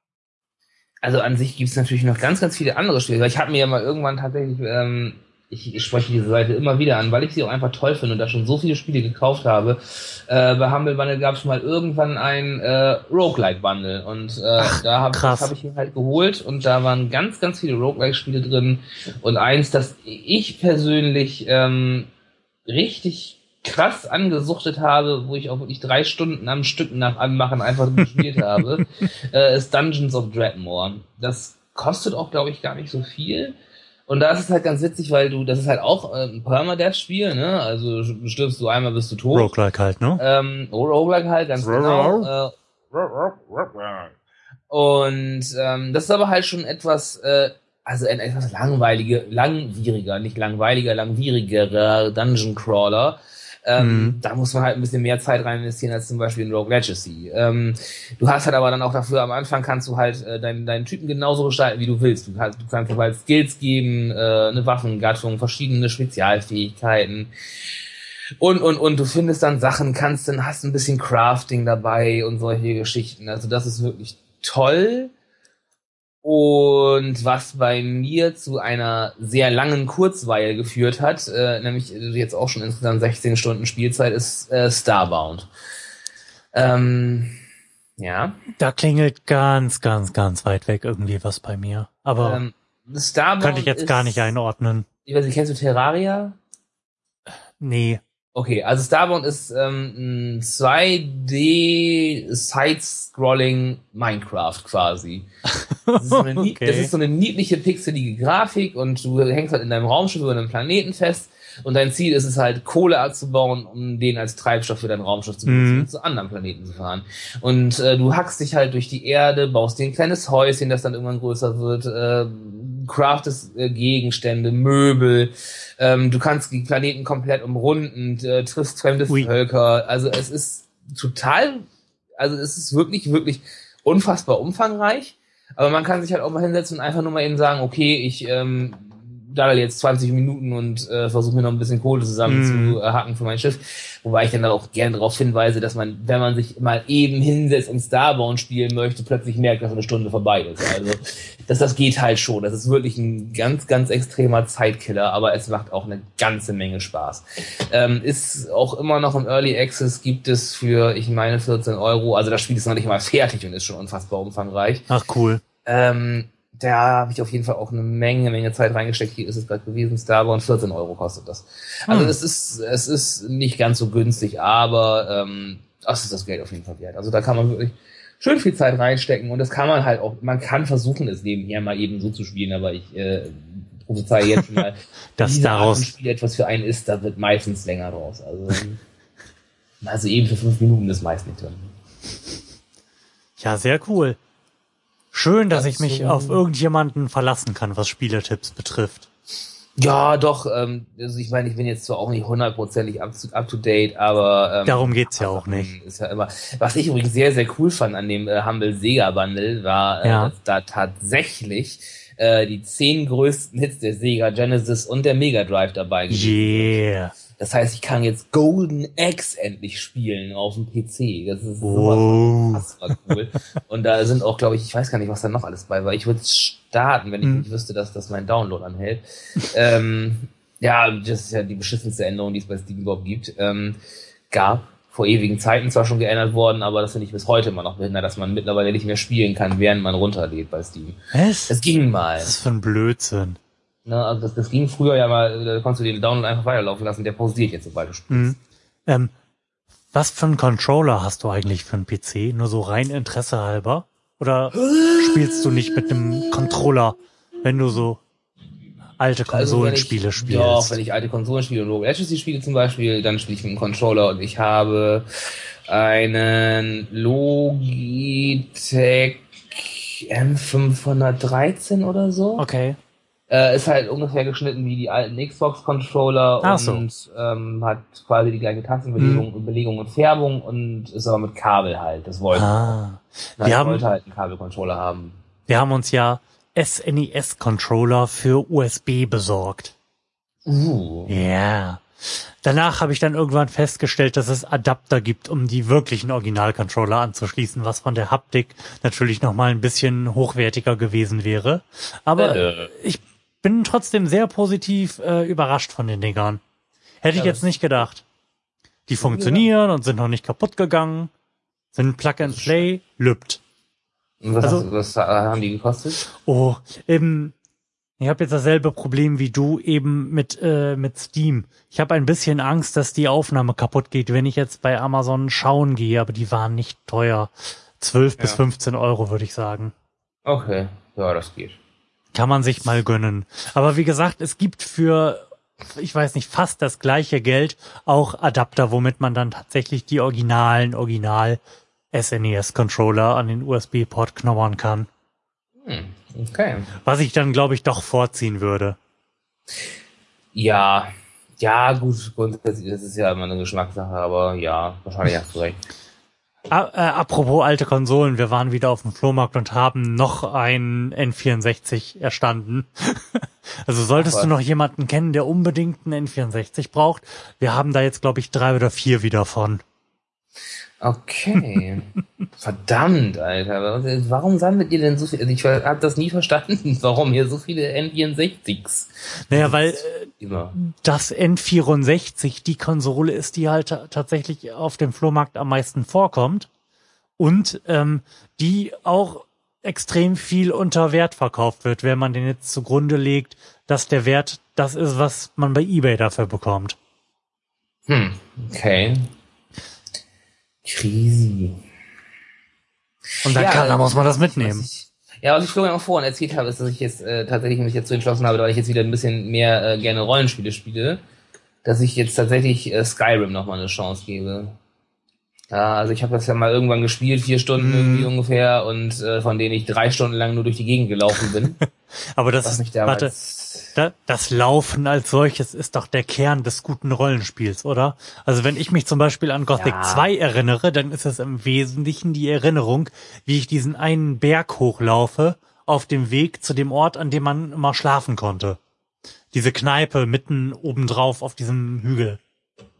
[SPEAKER 2] also an sich gibt es natürlich noch ganz, ganz viele andere Spiele. Ich habe mir ja mal irgendwann tatsächlich, ähm, ich, spreche diese Seite immer wieder an, weil ich sie auch einfach toll finde und da schon so viele Spiele gekauft habe. Äh, bei Humble Bundle gab es mal irgendwann ein äh, Roguelike Bundle und äh, da habe hab ich ihn halt geholt und da waren ganz, ganz viele Roguelike-Spiele drin und eins, das ich persönlich ähm, richtig krass angesuchtet habe, wo ich auch wirklich drei Stunden am Stück nach Anmachen einfach gespielt habe, äh, ist Dungeons of Dreadmore. Das kostet auch, glaube ich, gar nicht so viel. Und da ist es halt ganz witzig, weil du, das ist halt auch äh, ein Permadeath-Spiel, ne? Also stirbst du einmal, bist du tot.
[SPEAKER 1] Roguelike halt, ne?
[SPEAKER 2] Ähm, oh, Roguelike halt, ganz genau. Äh, und ähm, das ist aber halt schon etwas, äh, also ein etwas langweilige, langwieriger, nicht langweiliger, langwierigerer Dungeon Crawler. Ähm,
[SPEAKER 1] Mhm.
[SPEAKER 2] Da muss man halt ein bisschen mehr Zeit rein investieren als zum Beispiel in Rogue Legacy. Ähm, du hast halt aber dann auch dafür, am Anfang kannst du halt äh, deinen, deinen Typen genauso gestalten, wie du willst. Du kannst, du kannst halt Skills geben, äh, eine Waffengattung, verschiedene Spezialfähigkeiten. Und, und, und du findest dann Sachen, kannst dann, hast ein bisschen Crafting dabei und solche Geschichten. Also das ist wirklich toll. Und was bei mir zu einer sehr langen Kurzweile geführt hat, äh, nämlich jetzt auch schon insgesamt 16 Stunden Spielzeit, ist äh, Starbound. Ähm, ja.
[SPEAKER 1] Da klingelt ganz, ganz, ganz weit weg irgendwie was bei mir. Aber
[SPEAKER 2] Ähm, Starbound
[SPEAKER 1] könnte ich jetzt
[SPEAKER 2] ist,
[SPEAKER 1] gar nicht einordnen.
[SPEAKER 2] Ich weiß nicht, kennst du Terraria?
[SPEAKER 1] Nee.
[SPEAKER 2] Okay, also Starbound ist ähm, ein 2D Side-Scrolling Minecraft quasi. Das ist, so eine,
[SPEAKER 1] Okay.
[SPEAKER 2] das ist so eine niedliche pixelige Grafik und du hängst halt in deinem Raumschiff über einem Planeten fest und dein Ziel ist es halt, Kohle abzubauen, um den als Treibstoff für dein Raumschiff zu benutzen
[SPEAKER 1] Mhm.
[SPEAKER 2] zu anderen Planeten zu fahren. Und äh, du hackst dich halt durch die Erde, baust dir ein kleines Häuschen, das dann irgendwann größer wird, äh, craftest äh, Gegenstände, Möbel, ähm, du kannst die Planeten komplett umrunden, äh, triffst fremde
[SPEAKER 1] Ui.
[SPEAKER 2] Völker. Also es ist total, also es ist wirklich, wirklich unfassbar umfangreich. Aber man kann sich halt auch mal hinsetzen und einfach nur mal eben sagen, okay, ich ähm, daddel jetzt 20 Minuten und äh, versuche mir noch ein bisschen Kohle zusammen
[SPEAKER 1] Mhm.
[SPEAKER 2] zu äh, hacken für mein Schiff. Wobei ich dann auch gerne darauf hinweise, dass man, wenn man sich mal eben hinsetzt und Starbound spielen möchte, plötzlich merkt, dass eine Stunde vorbei ist. Also das, das geht halt schon. Das ist wirklich ein ganz, ganz extremer Zeitkiller, aber es macht auch eine ganze Menge Spaß. Ähm, ist auch immer noch im Early Access, gibt es für, ich meine, 14 Euro. Also das Spiel ist noch nicht mal fertig und ist schon unfassbar umfangreich.
[SPEAKER 1] Ach cool.
[SPEAKER 2] Ähm, da habe ich auf jeden Fall auch eine Menge, Menge Zeit reingesteckt. Hier ist es gerade gewesen, Starbound, 14 Euro kostet das. Also
[SPEAKER 1] Hm.
[SPEAKER 2] es ist, es ist nicht ganz so günstig, aber ähm, das ist das Geld auf jeden Fall wert. Also da kann man wirklich schön viel Zeit reinstecken und das kann man halt auch, man kann versuchen, es nebenher mal eben so zu spielen, aber ich äh, prophezei jetzt schon mal,
[SPEAKER 1] Dass daraus,
[SPEAKER 2] Spiel etwas für einen ist, da wird meistens länger draus. Also, also eben für fünf Minuten ist meist nicht drin.
[SPEAKER 1] ja, sehr cool. Schön, dass ich mich auf irgendjemanden verlassen kann, was Spieletipps betrifft.
[SPEAKER 2] Ja, doch, ähm, also ich meine, ich bin jetzt zwar auch nicht hundertprozentig up, to- up to date, aber ähm,
[SPEAKER 1] Darum geht's ja auch nicht.
[SPEAKER 2] Ist ja immer. Was ich übrigens sehr, sehr cool fand an dem äh, Humble Sega Bundle war, äh,
[SPEAKER 1] Ja.
[SPEAKER 2] dass da tatsächlich äh, die zehn größten Hits der Sega Genesis und der Mega Drive dabei gewesen sind. Das heißt, ich kann jetzt Golden Axe endlich spielen auf dem PC. Das ist sowas unfassbar cool. Und da sind auch, glaube ich, ich weiß gar nicht, was da noch alles bei war. Ich würde starten, wenn ich
[SPEAKER 1] Hm.
[SPEAKER 2] nicht wüsste, dass das mein Download anhält. ähm, ja, das ist ja die beschissenste Änderung, die es bei Steam überhaupt gibt. Ähm, gab vor ewigen Zeiten zwar schon geändert worden, aber das finde ich bis heute immer noch behindert, dass man mittlerweile nicht mehr spielen kann, während man runterlädt bei Steam.
[SPEAKER 1] Was?
[SPEAKER 2] Es ging mal.
[SPEAKER 1] Das ist für ein Blödsinn.
[SPEAKER 2] Ne, also das, das ging früher ja mal, da konntest du den Download einfach weiterlaufen lassen, der pausiert jetzt, sobald du spielst.
[SPEAKER 1] Mhm. Ähm, was für einen Controller hast du eigentlich für einen PC? Nur so rein Interesse halber? Oder spielst du nicht mit einem Controller, wenn du so alte
[SPEAKER 2] Also
[SPEAKER 1] Konsolenspiele
[SPEAKER 2] ich,
[SPEAKER 1] spielst?
[SPEAKER 2] Ja, wenn ich alte Konsolenspiele und Rogue Legacy spiele zum Beispiel, dann spiele ich mit dem Controller und ich habe einen Logitech M513 oder so.
[SPEAKER 1] Okay.
[SPEAKER 2] Äh, ist halt ungefähr geschnitten wie die alten Xbox-Controller
[SPEAKER 1] Ach so.
[SPEAKER 2] und ähm, hat quasi die gleiche Tastenbelegung Belegung und Färbung und ist aber mit Kabel halt. Das wollte
[SPEAKER 1] Ah. wir
[SPEAKER 2] ich
[SPEAKER 1] haben-
[SPEAKER 2] wollte halt einen Kabelcontroller haben.
[SPEAKER 1] Wir haben uns ja SNES-Controller für USB besorgt.
[SPEAKER 2] Uh.
[SPEAKER 1] Ja. Danach habe ich dann irgendwann festgestellt, dass es Adapter gibt, um die wirklichen Original-Controller anzuschließen, was von der Haptik natürlich nochmal ein bisschen hochwertiger gewesen wäre. Aber
[SPEAKER 2] Äh.
[SPEAKER 1] ich bin trotzdem sehr positiv äh, überrascht von den Dingern. Hätte ich
[SPEAKER 2] Ja,
[SPEAKER 1] jetzt
[SPEAKER 2] das-
[SPEAKER 1] nicht gedacht. Die funktionieren und sind noch nicht kaputt gegangen, sind Plug and Play, lübt.
[SPEAKER 2] Und was,
[SPEAKER 1] Also-
[SPEAKER 2] was haben die gekostet?
[SPEAKER 1] Oh, eben. Ich habe jetzt dasselbe Problem wie du eben mit äh, mit Steam. Ich habe ein bisschen Angst, dass die Aufnahme kaputt geht, wenn ich jetzt bei Amazon schauen gehe, aber die waren nicht teuer. 12 bis
[SPEAKER 2] Ja.
[SPEAKER 1] 15 Euro, würde ich sagen.
[SPEAKER 2] Okay, ja, das geht.
[SPEAKER 1] Kann man sich mal gönnen. Aber wie gesagt, es gibt für, ich weiß nicht, fast das gleiche Geld auch Adapter, womit man dann tatsächlich die originalen, original SNES-Controller an den USB-Port knobbern kann.
[SPEAKER 2] Hm, okay.
[SPEAKER 1] Was ich dann, glaube ich, doch vorziehen würde.
[SPEAKER 2] Ja, ja, gut, grundsätzlich, das ist ja immer eine Geschmackssache, aber ja, wahrscheinlich hast du recht.
[SPEAKER 1] Ah, äh, apropos alte Konsolen, wir waren wieder auf dem Flohmarkt und haben noch ein N64 erstanden. also solltest
[SPEAKER 2] Ach,
[SPEAKER 1] du noch jemanden kennen, der unbedingt einen N64 braucht, wir haben da jetzt, glaube ich, drei oder vier wieder von.
[SPEAKER 2] Okay. Verdammt, Alter. Warum sammelt ihr denn so viel? Also ich habe das nie verstanden, warum hier so viele N64s
[SPEAKER 1] Naja, weil
[SPEAKER 2] immer.
[SPEAKER 1] das N64 die Konsole ist, die halt ta- tatsächlich auf dem Flohmarkt am meisten vorkommt und ähm, die auch extrem viel unter Wert verkauft wird, wenn man den jetzt zugrunde legt, dass der Wert das ist, was man bei eBay dafür bekommt.
[SPEAKER 2] Hm, okay. Crazy.
[SPEAKER 1] Und dann
[SPEAKER 2] Ja,
[SPEAKER 1] kann, dann muss man das mitnehmen.
[SPEAKER 2] Ich, ja, was ich Florian auch vorhin erzählt habe, ist, dass ich jetzt äh, tatsächlich mich dazu entschlossen habe, weil ich jetzt wieder ein bisschen mehr äh, gerne Rollenspiele spiele, dass ich jetzt tatsächlich äh, Skyrim nochmal eine Chance gebe. Ja, also ich habe das ja mal irgendwann gespielt, vier Stunden
[SPEAKER 1] Mhm.
[SPEAKER 2] irgendwie ungefähr, und äh, von denen ich drei Stunden lang nur durch die Gegend gelaufen bin.
[SPEAKER 1] Aber das, warte. Da, das Laufen als solches ist doch der Kern des guten Rollenspiels, oder? Also wenn ich mich zum Beispiel an Gothic
[SPEAKER 2] Ja.
[SPEAKER 1] 2 erinnere, dann ist es im Wesentlichen die Erinnerung, wie ich diesen einen Berg hochlaufe auf dem Weg zu dem Ort, an dem man immer schlafen konnte. Diese Kneipe mitten obendrauf auf diesem Hügel.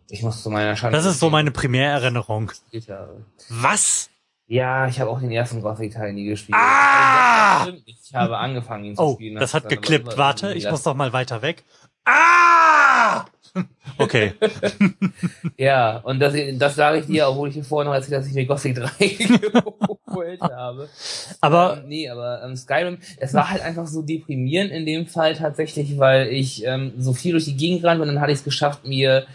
[SPEAKER 2] Ich muss zu meiner Schande.
[SPEAKER 1] Das ist so meine Primärerinnerung. Was?
[SPEAKER 2] Ja, ich habe auch den ersten Gothic-Teil nie gespielt.
[SPEAKER 1] Ah!
[SPEAKER 2] Das. Ich habe angefangen, ihn zu
[SPEAKER 1] Oh,
[SPEAKER 2] spielen.
[SPEAKER 1] das
[SPEAKER 2] hab
[SPEAKER 1] hat geklippt. Warte, ich muss doch mal weiter weg. Ah! Okay.
[SPEAKER 2] Ja, und das, das sage ich dir, obwohl ich dir vorhin noch erzählt habe, dass ich mir Gothic 3 geholt habe.
[SPEAKER 1] Aber
[SPEAKER 2] ähm, nee, aber ähm, Skyrim, es war halt einfach so deprimierend in dem Fall tatsächlich, weil ich ähm, so viel durch die Gegend rannte und dann hatte ich es geschafft, mir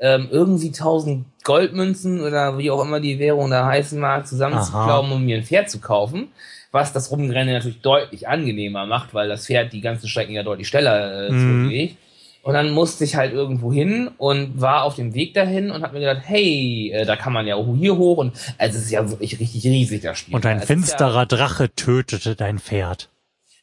[SPEAKER 2] ähm, irgendwie 1000 Goldmünzen oder wie auch immer die Währung da heißen mag, zusammenzuklauben, um mir ein Pferd zu kaufen. Was das Rumrennen natürlich deutlich angenehmer macht, weil das Pferd die ganzen Strecken ja deutlich schneller äh,
[SPEAKER 1] Mhm.
[SPEAKER 2] zurücklegt. Und dann musste ich halt irgendwo hin und war auf dem Weg dahin und hab mir gedacht, hey, äh, da kann man ja hier hoch und also es ist ja wirklich richtig riesig das Spiel.
[SPEAKER 1] Und ein
[SPEAKER 2] Es ist ja-
[SPEAKER 1] finsterer Drache tötete dein Pferd.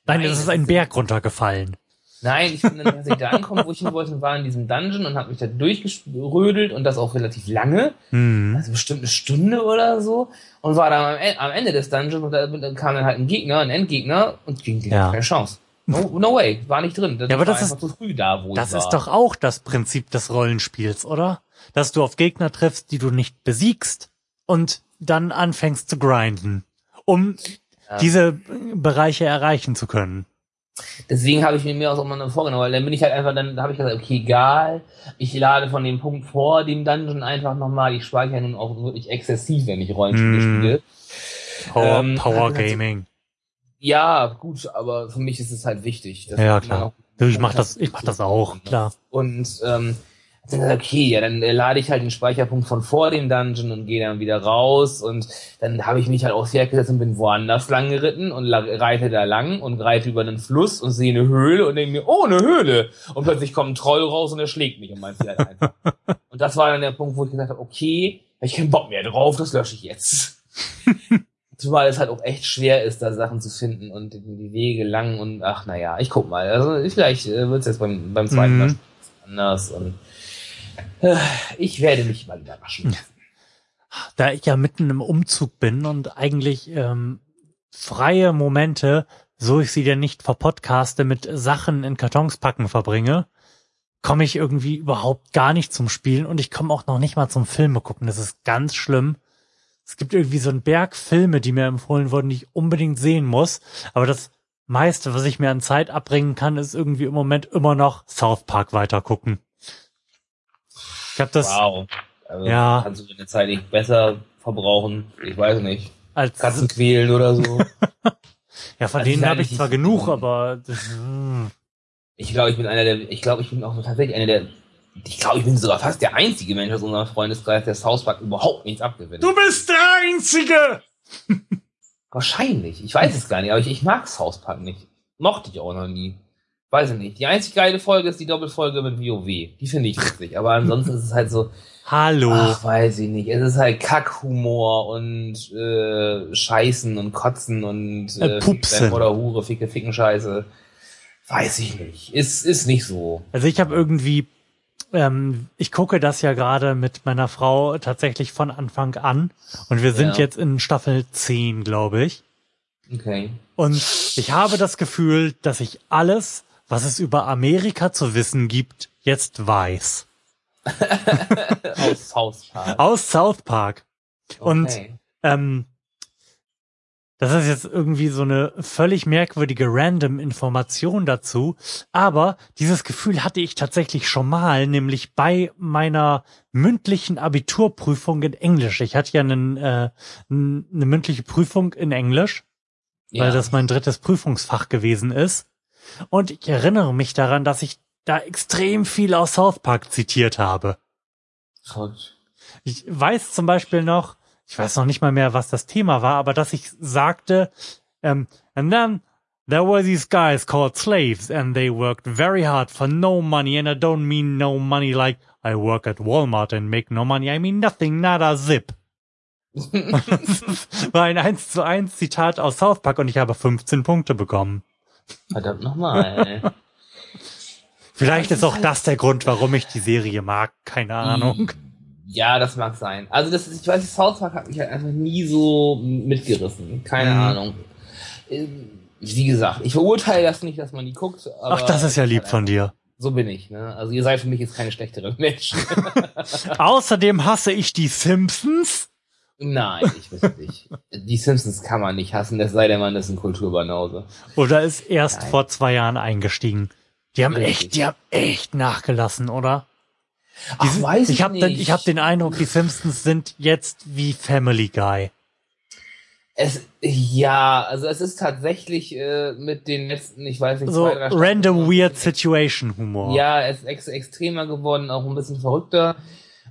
[SPEAKER 1] Nein,
[SPEAKER 2] Nein,
[SPEAKER 1] es ist ein Berg runtergefallen.
[SPEAKER 2] Nein, ich bin dann tatsächlich da angekommen, wo ich hin wollte, war in diesem Dungeon und habe mich da durchgerödelt und das auch relativ lange,
[SPEAKER 1] Hm.
[SPEAKER 2] also bestimmt eine Stunde oder so, und war dann am, am Ende des Dungeons und da, dann kam dann halt ein Gegner, ein Endgegner und ging gegen
[SPEAKER 1] Ja.
[SPEAKER 2] keine Chance. No, no way, war nicht drin.
[SPEAKER 1] Ja, aber das ist-
[SPEAKER 2] zu früh da, wo
[SPEAKER 1] Das ist doch auch das Prinzip des Rollenspiels, oder? Dass du auf Gegner triffst, die du nicht besiegst und dann anfängst zu grinden, um
[SPEAKER 2] Ja.
[SPEAKER 1] diese Bereiche erreichen zu können.
[SPEAKER 2] Deswegen habe ich mir auch mal vorgenommen, weil dann bin ich halt einfach, dann habe ich gesagt, okay, egal, ich lade von dem Punkt vor dem Dungeon einfach nochmal, ich speichere nun auch wirklich exzessiv, wenn ich Rollenspiele
[SPEAKER 1] Hm.
[SPEAKER 2] spiele.
[SPEAKER 1] Power,
[SPEAKER 2] Ähm,
[SPEAKER 1] Power
[SPEAKER 2] also-
[SPEAKER 1] Gaming.
[SPEAKER 2] Ja, gut, aber für mich ist es halt wichtig. dass
[SPEAKER 1] Ja, klar. Ich mach das, ich mach das auch, klar.
[SPEAKER 2] Und ähm, okay, ja, dann äh, lade ich halt den Speicherpunkt von vor dem Dungeon und gehe dann wieder raus und dann habe ich mich halt aufs Pferd gesetzt und bin woanders lang geritten und reite da lang und reite über einen Fluss und sehe eine Höhle und denke mir, oh, eine Höhle! Und plötzlich kommt ein Troll raus und er schlägt mich und mein Pferd einfach. und das war dann der Punkt, wo ich gesagt habe, okay, hab ich keinen Bock mehr drauf, das lösche ich jetzt. Zumal es halt auch echt schwer ist, da Sachen zu finden und die Wege lang und ach naja, ich guck mal. Also vielleicht äh, wird es jetzt beim, beim zweiten
[SPEAKER 1] Mhm.
[SPEAKER 2] Mal anders und ich werde mich mal überraschen.
[SPEAKER 1] Da ich ja mitten im Umzug bin und eigentlich ähm, freie Momente, so ich sie denn nicht verpodcaste, mit Sachen in Kartons packen verbringe, komme ich irgendwie überhaupt gar nicht zum Spielen und ich komme auch noch nicht mal zum Filme gucken. Das ist ganz schlimm. Es gibt irgendwie so einen Berg Filme, die mir empfohlen wurden, die ich unbedingt sehen muss. Aber das meiste, was ich mir an Zeit abbringen kann, ist irgendwie im Moment immer noch South Park weitergucken. Ich habe das
[SPEAKER 2] wow. Also
[SPEAKER 1] Ja.
[SPEAKER 2] kannst du deine Zeit nicht besser verbrauchen? Ich weiß nicht.
[SPEAKER 1] als
[SPEAKER 2] Katzen quälen oder so.
[SPEAKER 1] ja von
[SPEAKER 2] Also
[SPEAKER 1] denen habe ich zwar genug, aber das, hm.
[SPEAKER 2] Ich glaube, ich bin einer der, ich glaube, ich bin auch tatsächlich einer der, ich glaube, ich bin sogar fast der einzige Mensch aus unserem Freundeskreis, der South Park überhaupt nichts abgewinnt.
[SPEAKER 1] bist der Einzige.
[SPEAKER 2] Wahrscheinlich. Ich weiß es gar nicht, aber ich, ich mag South Park nicht. Mochte ich auch noch nie. Weiß ich nicht. Die einzig geile Folge ist die Doppelfolge mit WoW. Die finde ich witzig. Aber ansonsten ist es halt so,
[SPEAKER 1] Hallo.
[SPEAKER 2] ach, weiß ich nicht. Es ist halt Kackhumor und äh, Scheißen und Kotzen und
[SPEAKER 1] Äh, Pupsen.
[SPEAKER 2] Ficken oder Hure, Ficke, Ficken, Scheiße. Weiß ich nicht. Ist, ist nicht so.
[SPEAKER 1] Also ich habe irgendwie, ähm, ich gucke das ja gerade mit meiner Frau tatsächlich von Anfang an und wir sind
[SPEAKER 2] Ja.
[SPEAKER 1] jetzt in Staffel 10, glaube ich.
[SPEAKER 2] Okay.
[SPEAKER 1] Und ich habe das Gefühl, dass ich alles, was es über Amerika zu wissen gibt, jetzt weiß.
[SPEAKER 2] Aus South Park.
[SPEAKER 1] Aus South Park. Und
[SPEAKER 2] Okay.
[SPEAKER 1] ähm, das ist jetzt irgendwie so eine völlig merkwürdige random Information dazu. Aber dieses Gefühl hatte ich tatsächlich schon mal, nämlich bei meiner mündlichen Abiturprüfung in Englisch. Ich hatte ja einen, äh, eine mündliche Prüfung in Englisch, weil
[SPEAKER 2] Ja.
[SPEAKER 1] das mein drittes Prüfungsfach gewesen ist. Und ich erinnere mich daran, dass ich da extrem viel aus South Park zitiert habe.
[SPEAKER 2] Verrückt.
[SPEAKER 1] Ich weiß zum Beispiel noch, ich weiß noch nicht mal mehr, was das Thema war, aber dass ich sagte, ähm, and then there were these guys called slaves and they worked very hard for no money and I don't mean no money like I work at Walmart and make no money, I mean nothing, nada zip. Das war ein 1 zu 1 Zitat aus South Park und ich habe 15 Punkte bekommen.
[SPEAKER 2] Verdammt nochmal.
[SPEAKER 1] Vielleicht ist auch das der Grund, warum ich die Serie mag, keine Ahnung.
[SPEAKER 2] Ja, das mag sein. Also das ist, ich weiß, South Park hat mich halt einfach nie so mitgerissen. Keine
[SPEAKER 1] Mhm.
[SPEAKER 2] Ahnung. Ähm, Wie gesagt, ich verurteile das nicht, dass man die guckt.
[SPEAKER 1] Ach, das ist ja lieb
[SPEAKER 2] halt
[SPEAKER 1] von dir.
[SPEAKER 2] So bin ich. Ne? Also ihr seid für mich jetzt keine schlechtere Menschen.
[SPEAKER 1] Außerdem hasse ich die Simpsons.
[SPEAKER 2] Nein, ich weiß nicht. Die Simpsons kann man nicht hassen, es sei denn, man ist ein Kulturbanause.
[SPEAKER 1] Oder ist erst
[SPEAKER 2] Nein.
[SPEAKER 1] vor zwei Jahren eingestiegen. Die haben
[SPEAKER 2] Richtig.
[SPEAKER 1] echt, die haben echt nachgelassen, oder? Die
[SPEAKER 2] Ach, weiß
[SPEAKER 1] ich
[SPEAKER 2] ich
[SPEAKER 1] habe
[SPEAKER 2] nicht.
[SPEAKER 1] den, ich hab den Eindruck, die Simpsons sind jetzt wie Family Guy.
[SPEAKER 2] Es, ja, also es ist tatsächlich äh, mit den letzten, ich weiß nicht,
[SPEAKER 1] So
[SPEAKER 2] zwei, drei
[SPEAKER 1] random weird situation Humor.
[SPEAKER 2] Ja, es ist ex extremer geworden, auch ein bisschen verrückter.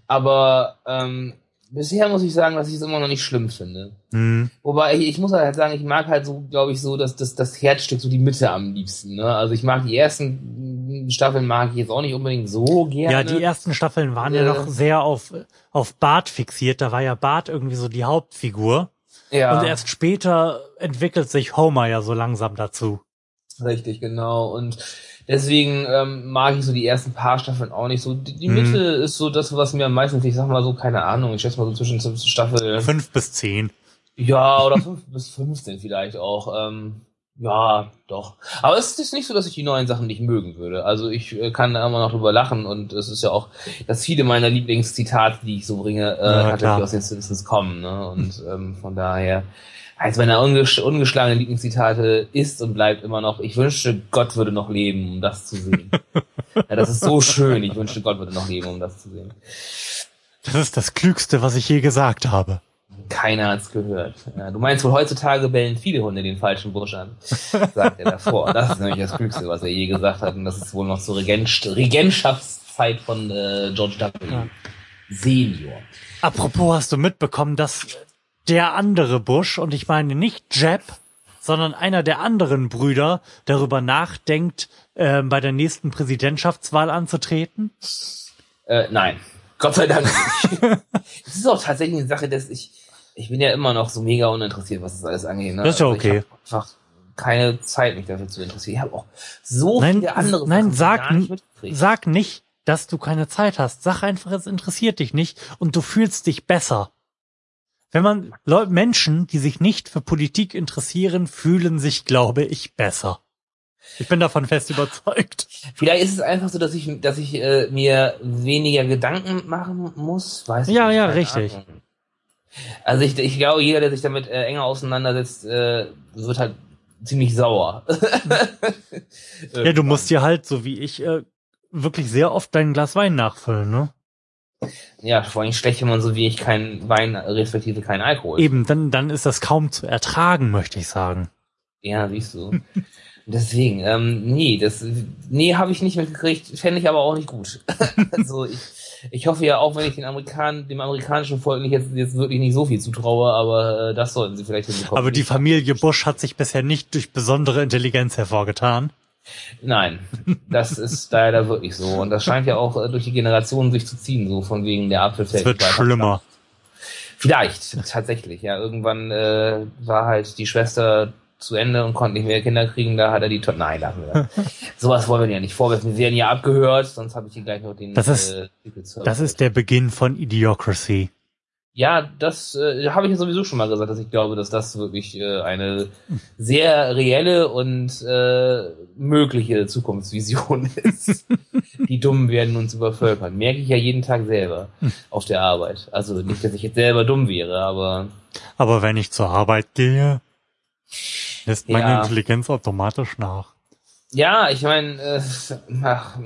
[SPEAKER 2] Aber ähm, bisher muss ich sagen, dass ich es immer noch nicht schlimm finde.
[SPEAKER 1] Hm.
[SPEAKER 2] Wobei ich, ich muss halt sagen, ich mag halt so, glaube ich, so dass das, das Herzstück, so die Mitte am liebsten. Ne? Also ich mag die ersten Staffeln mag ich jetzt auch nicht unbedingt so gerne.
[SPEAKER 1] Ja, die ersten Staffeln waren ja
[SPEAKER 2] Äh.
[SPEAKER 1] noch sehr auf, auf Bart fixiert. Da war ja Bart irgendwie so die Hauptfigur.
[SPEAKER 2] ja,
[SPEAKER 1] Und erst später entwickelt sich Homer ja so langsam dazu.
[SPEAKER 2] richtig, genau. Und deswegen ähm, mag ich so die ersten paar Staffeln auch nicht so. Die, die
[SPEAKER 1] Mhm.
[SPEAKER 2] Mitte ist so das, was mir am meisten, ich sag mal so, keine Ahnung, ich schätze mal so zwischen Staffel
[SPEAKER 1] Fünf bis zehn.
[SPEAKER 2] Ja, oder fünf bis 15 vielleicht auch. Ähm, Ja, doch. Aber es ist nicht so, dass ich die neuen Sachen nicht mögen würde. Also ich äh, kann da immer noch drüber lachen und es ist ja auch, dass viele meiner Lieblingszitate, die ich so bringe, äh,
[SPEAKER 1] Ja, klar.
[SPEAKER 2] aus den Simpsons kommen. Ne? Und ähm, von daher, eins meiner unges ungeschlagenen Lieblingszitate ist und bleibt immer noch, ich wünschte, Gott würde noch leben, um das zu sehen. ja, das ist so schön. Ich wünschte, Gott würde noch leben, um das zu sehen.
[SPEAKER 1] Das ist das Klügste, was ich je gesagt habe.
[SPEAKER 2] Keiner hat's gehört. Ja, du meinst wohl, heutzutage bellen viele Hunde den falschen Busch an, sagt er davor. Das ist nämlich das Klügste, was er je gesagt hat. Und das ist wohl noch zur Regent Regentschaftszeit von äh, George W.
[SPEAKER 1] Ja.
[SPEAKER 2] Senior.
[SPEAKER 1] Apropos, hast du mitbekommen, dass der andere Bush, und ich meine nicht Jeb, sondern einer der anderen Brüder, darüber nachdenkt, äh, bei der nächsten Präsidentschaftswahl anzutreten?
[SPEAKER 2] Äh, nein, Gott sei Dank. Es ist auch tatsächlich eine Sache, dass ich, ich bin ja immer noch so mega uninteressiert, was das alles angeht. Ne?
[SPEAKER 1] Das ist ja
[SPEAKER 2] Also
[SPEAKER 1] okay.
[SPEAKER 2] Ich habe einfach keine Zeit, mich dafür zu interessieren. Ich habe auch so
[SPEAKER 1] Nein,
[SPEAKER 2] viele andere
[SPEAKER 1] nein, sag,
[SPEAKER 2] nicht
[SPEAKER 1] sag nicht, dass du keine Zeit hast. Sag einfach, es interessiert dich nicht und du fühlst dich besser. Wenn man Leu Menschen, die sich nicht für Politik interessieren, fühlen sich, glaube ich, besser. Ich bin davon fest überzeugt.
[SPEAKER 2] Vielleicht ist es einfach so, dass ich, dass ich äh, mir weniger Gedanken machen muss. Weiß
[SPEAKER 1] Ja,
[SPEAKER 2] nicht,
[SPEAKER 1] ja, richtig.
[SPEAKER 2] Ahnung. Also ich, ich glaube, jeder, der sich damit äh, enger auseinandersetzt, äh, wird halt ziemlich sauer.
[SPEAKER 1] Ja, du musst dir halt, so wie ich, äh, wirklich sehr oft dein Glas Wein nachfüllen, ne?
[SPEAKER 2] Ja, vor allem schlecht, wenn man so wie ich keinen Wein, respektive keinen Alkohol.
[SPEAKER 1] Eben, dann, dann ist das kaum zu ertragen, möchte ich sagen.
[SPEAKER 2] Ja, siehst du. Deswegen, ähm, nee, das, nee, habe ich nicht mitgekriegt, fände ich aber auch nicht gut. also ich, ich hoffe ja auch, wenn ich den Amerikan dem amerikanischen Volk nicht jetzt, jetzt wirklich nicht so viel zutraue, aber äh, das sollten sie vielleicht hinbekommen.
[SPEAKER 1] Aber die Familie Bush hat sich bisher nicht durch besondere Intelligenz hervorgetan.
[SPEAKER 2] Nein, das ist leider wirklich so. Und das scheint ja auch äh, durch die Generationen sich zu ziehen, so von wegen der Apfel
[SPEAKER 1] Es
[SPEAKER 2] fällt
[SPEAKER 1] wird
[SPEAKER 2] nicht weiter.
[SPEAKER 1] schlimmer.
[SPEAKER 2] Vielleicht, tatsächlich. Ja, irgendwann äh, war halt die Schwester zu Ende und konnte nicht mehr Kinder kriegen, da hat er die to Nein, lassen wir. Sowas wollen wir ja nicht vorwerfen. Wir werden ja abgehört, sonst habe ich hier gleich noch den
[SPEAKER 1] Das ist-
[SPEAKER 2] äh, Titel zu-
[SPEAKER 1] Das ist der Beginn von Idiocracy.
[SPEAKER 2] Ja, das äh, habe ich ja sowieso schon mal gesagt, dass ich glaube, dass das wirklich äh, eine sehr reelle und äh, mögliche Zukunftsvision ist. Die Dummen werden uns übervölkern. Merke ich ja jeden Tag selber auf der Arbeit. Also nicht, dass ich jetzt selber dumm wäre, aber
[SPEAKER 1] Aber wenn ich zur Arbeit gehe, lässt meine
[SPEAKER 2] Ja.
[SPEAKER 1] Intelligenz automatisch nach.
[SPEAKER 2] Ja, ich meine, äh, ach,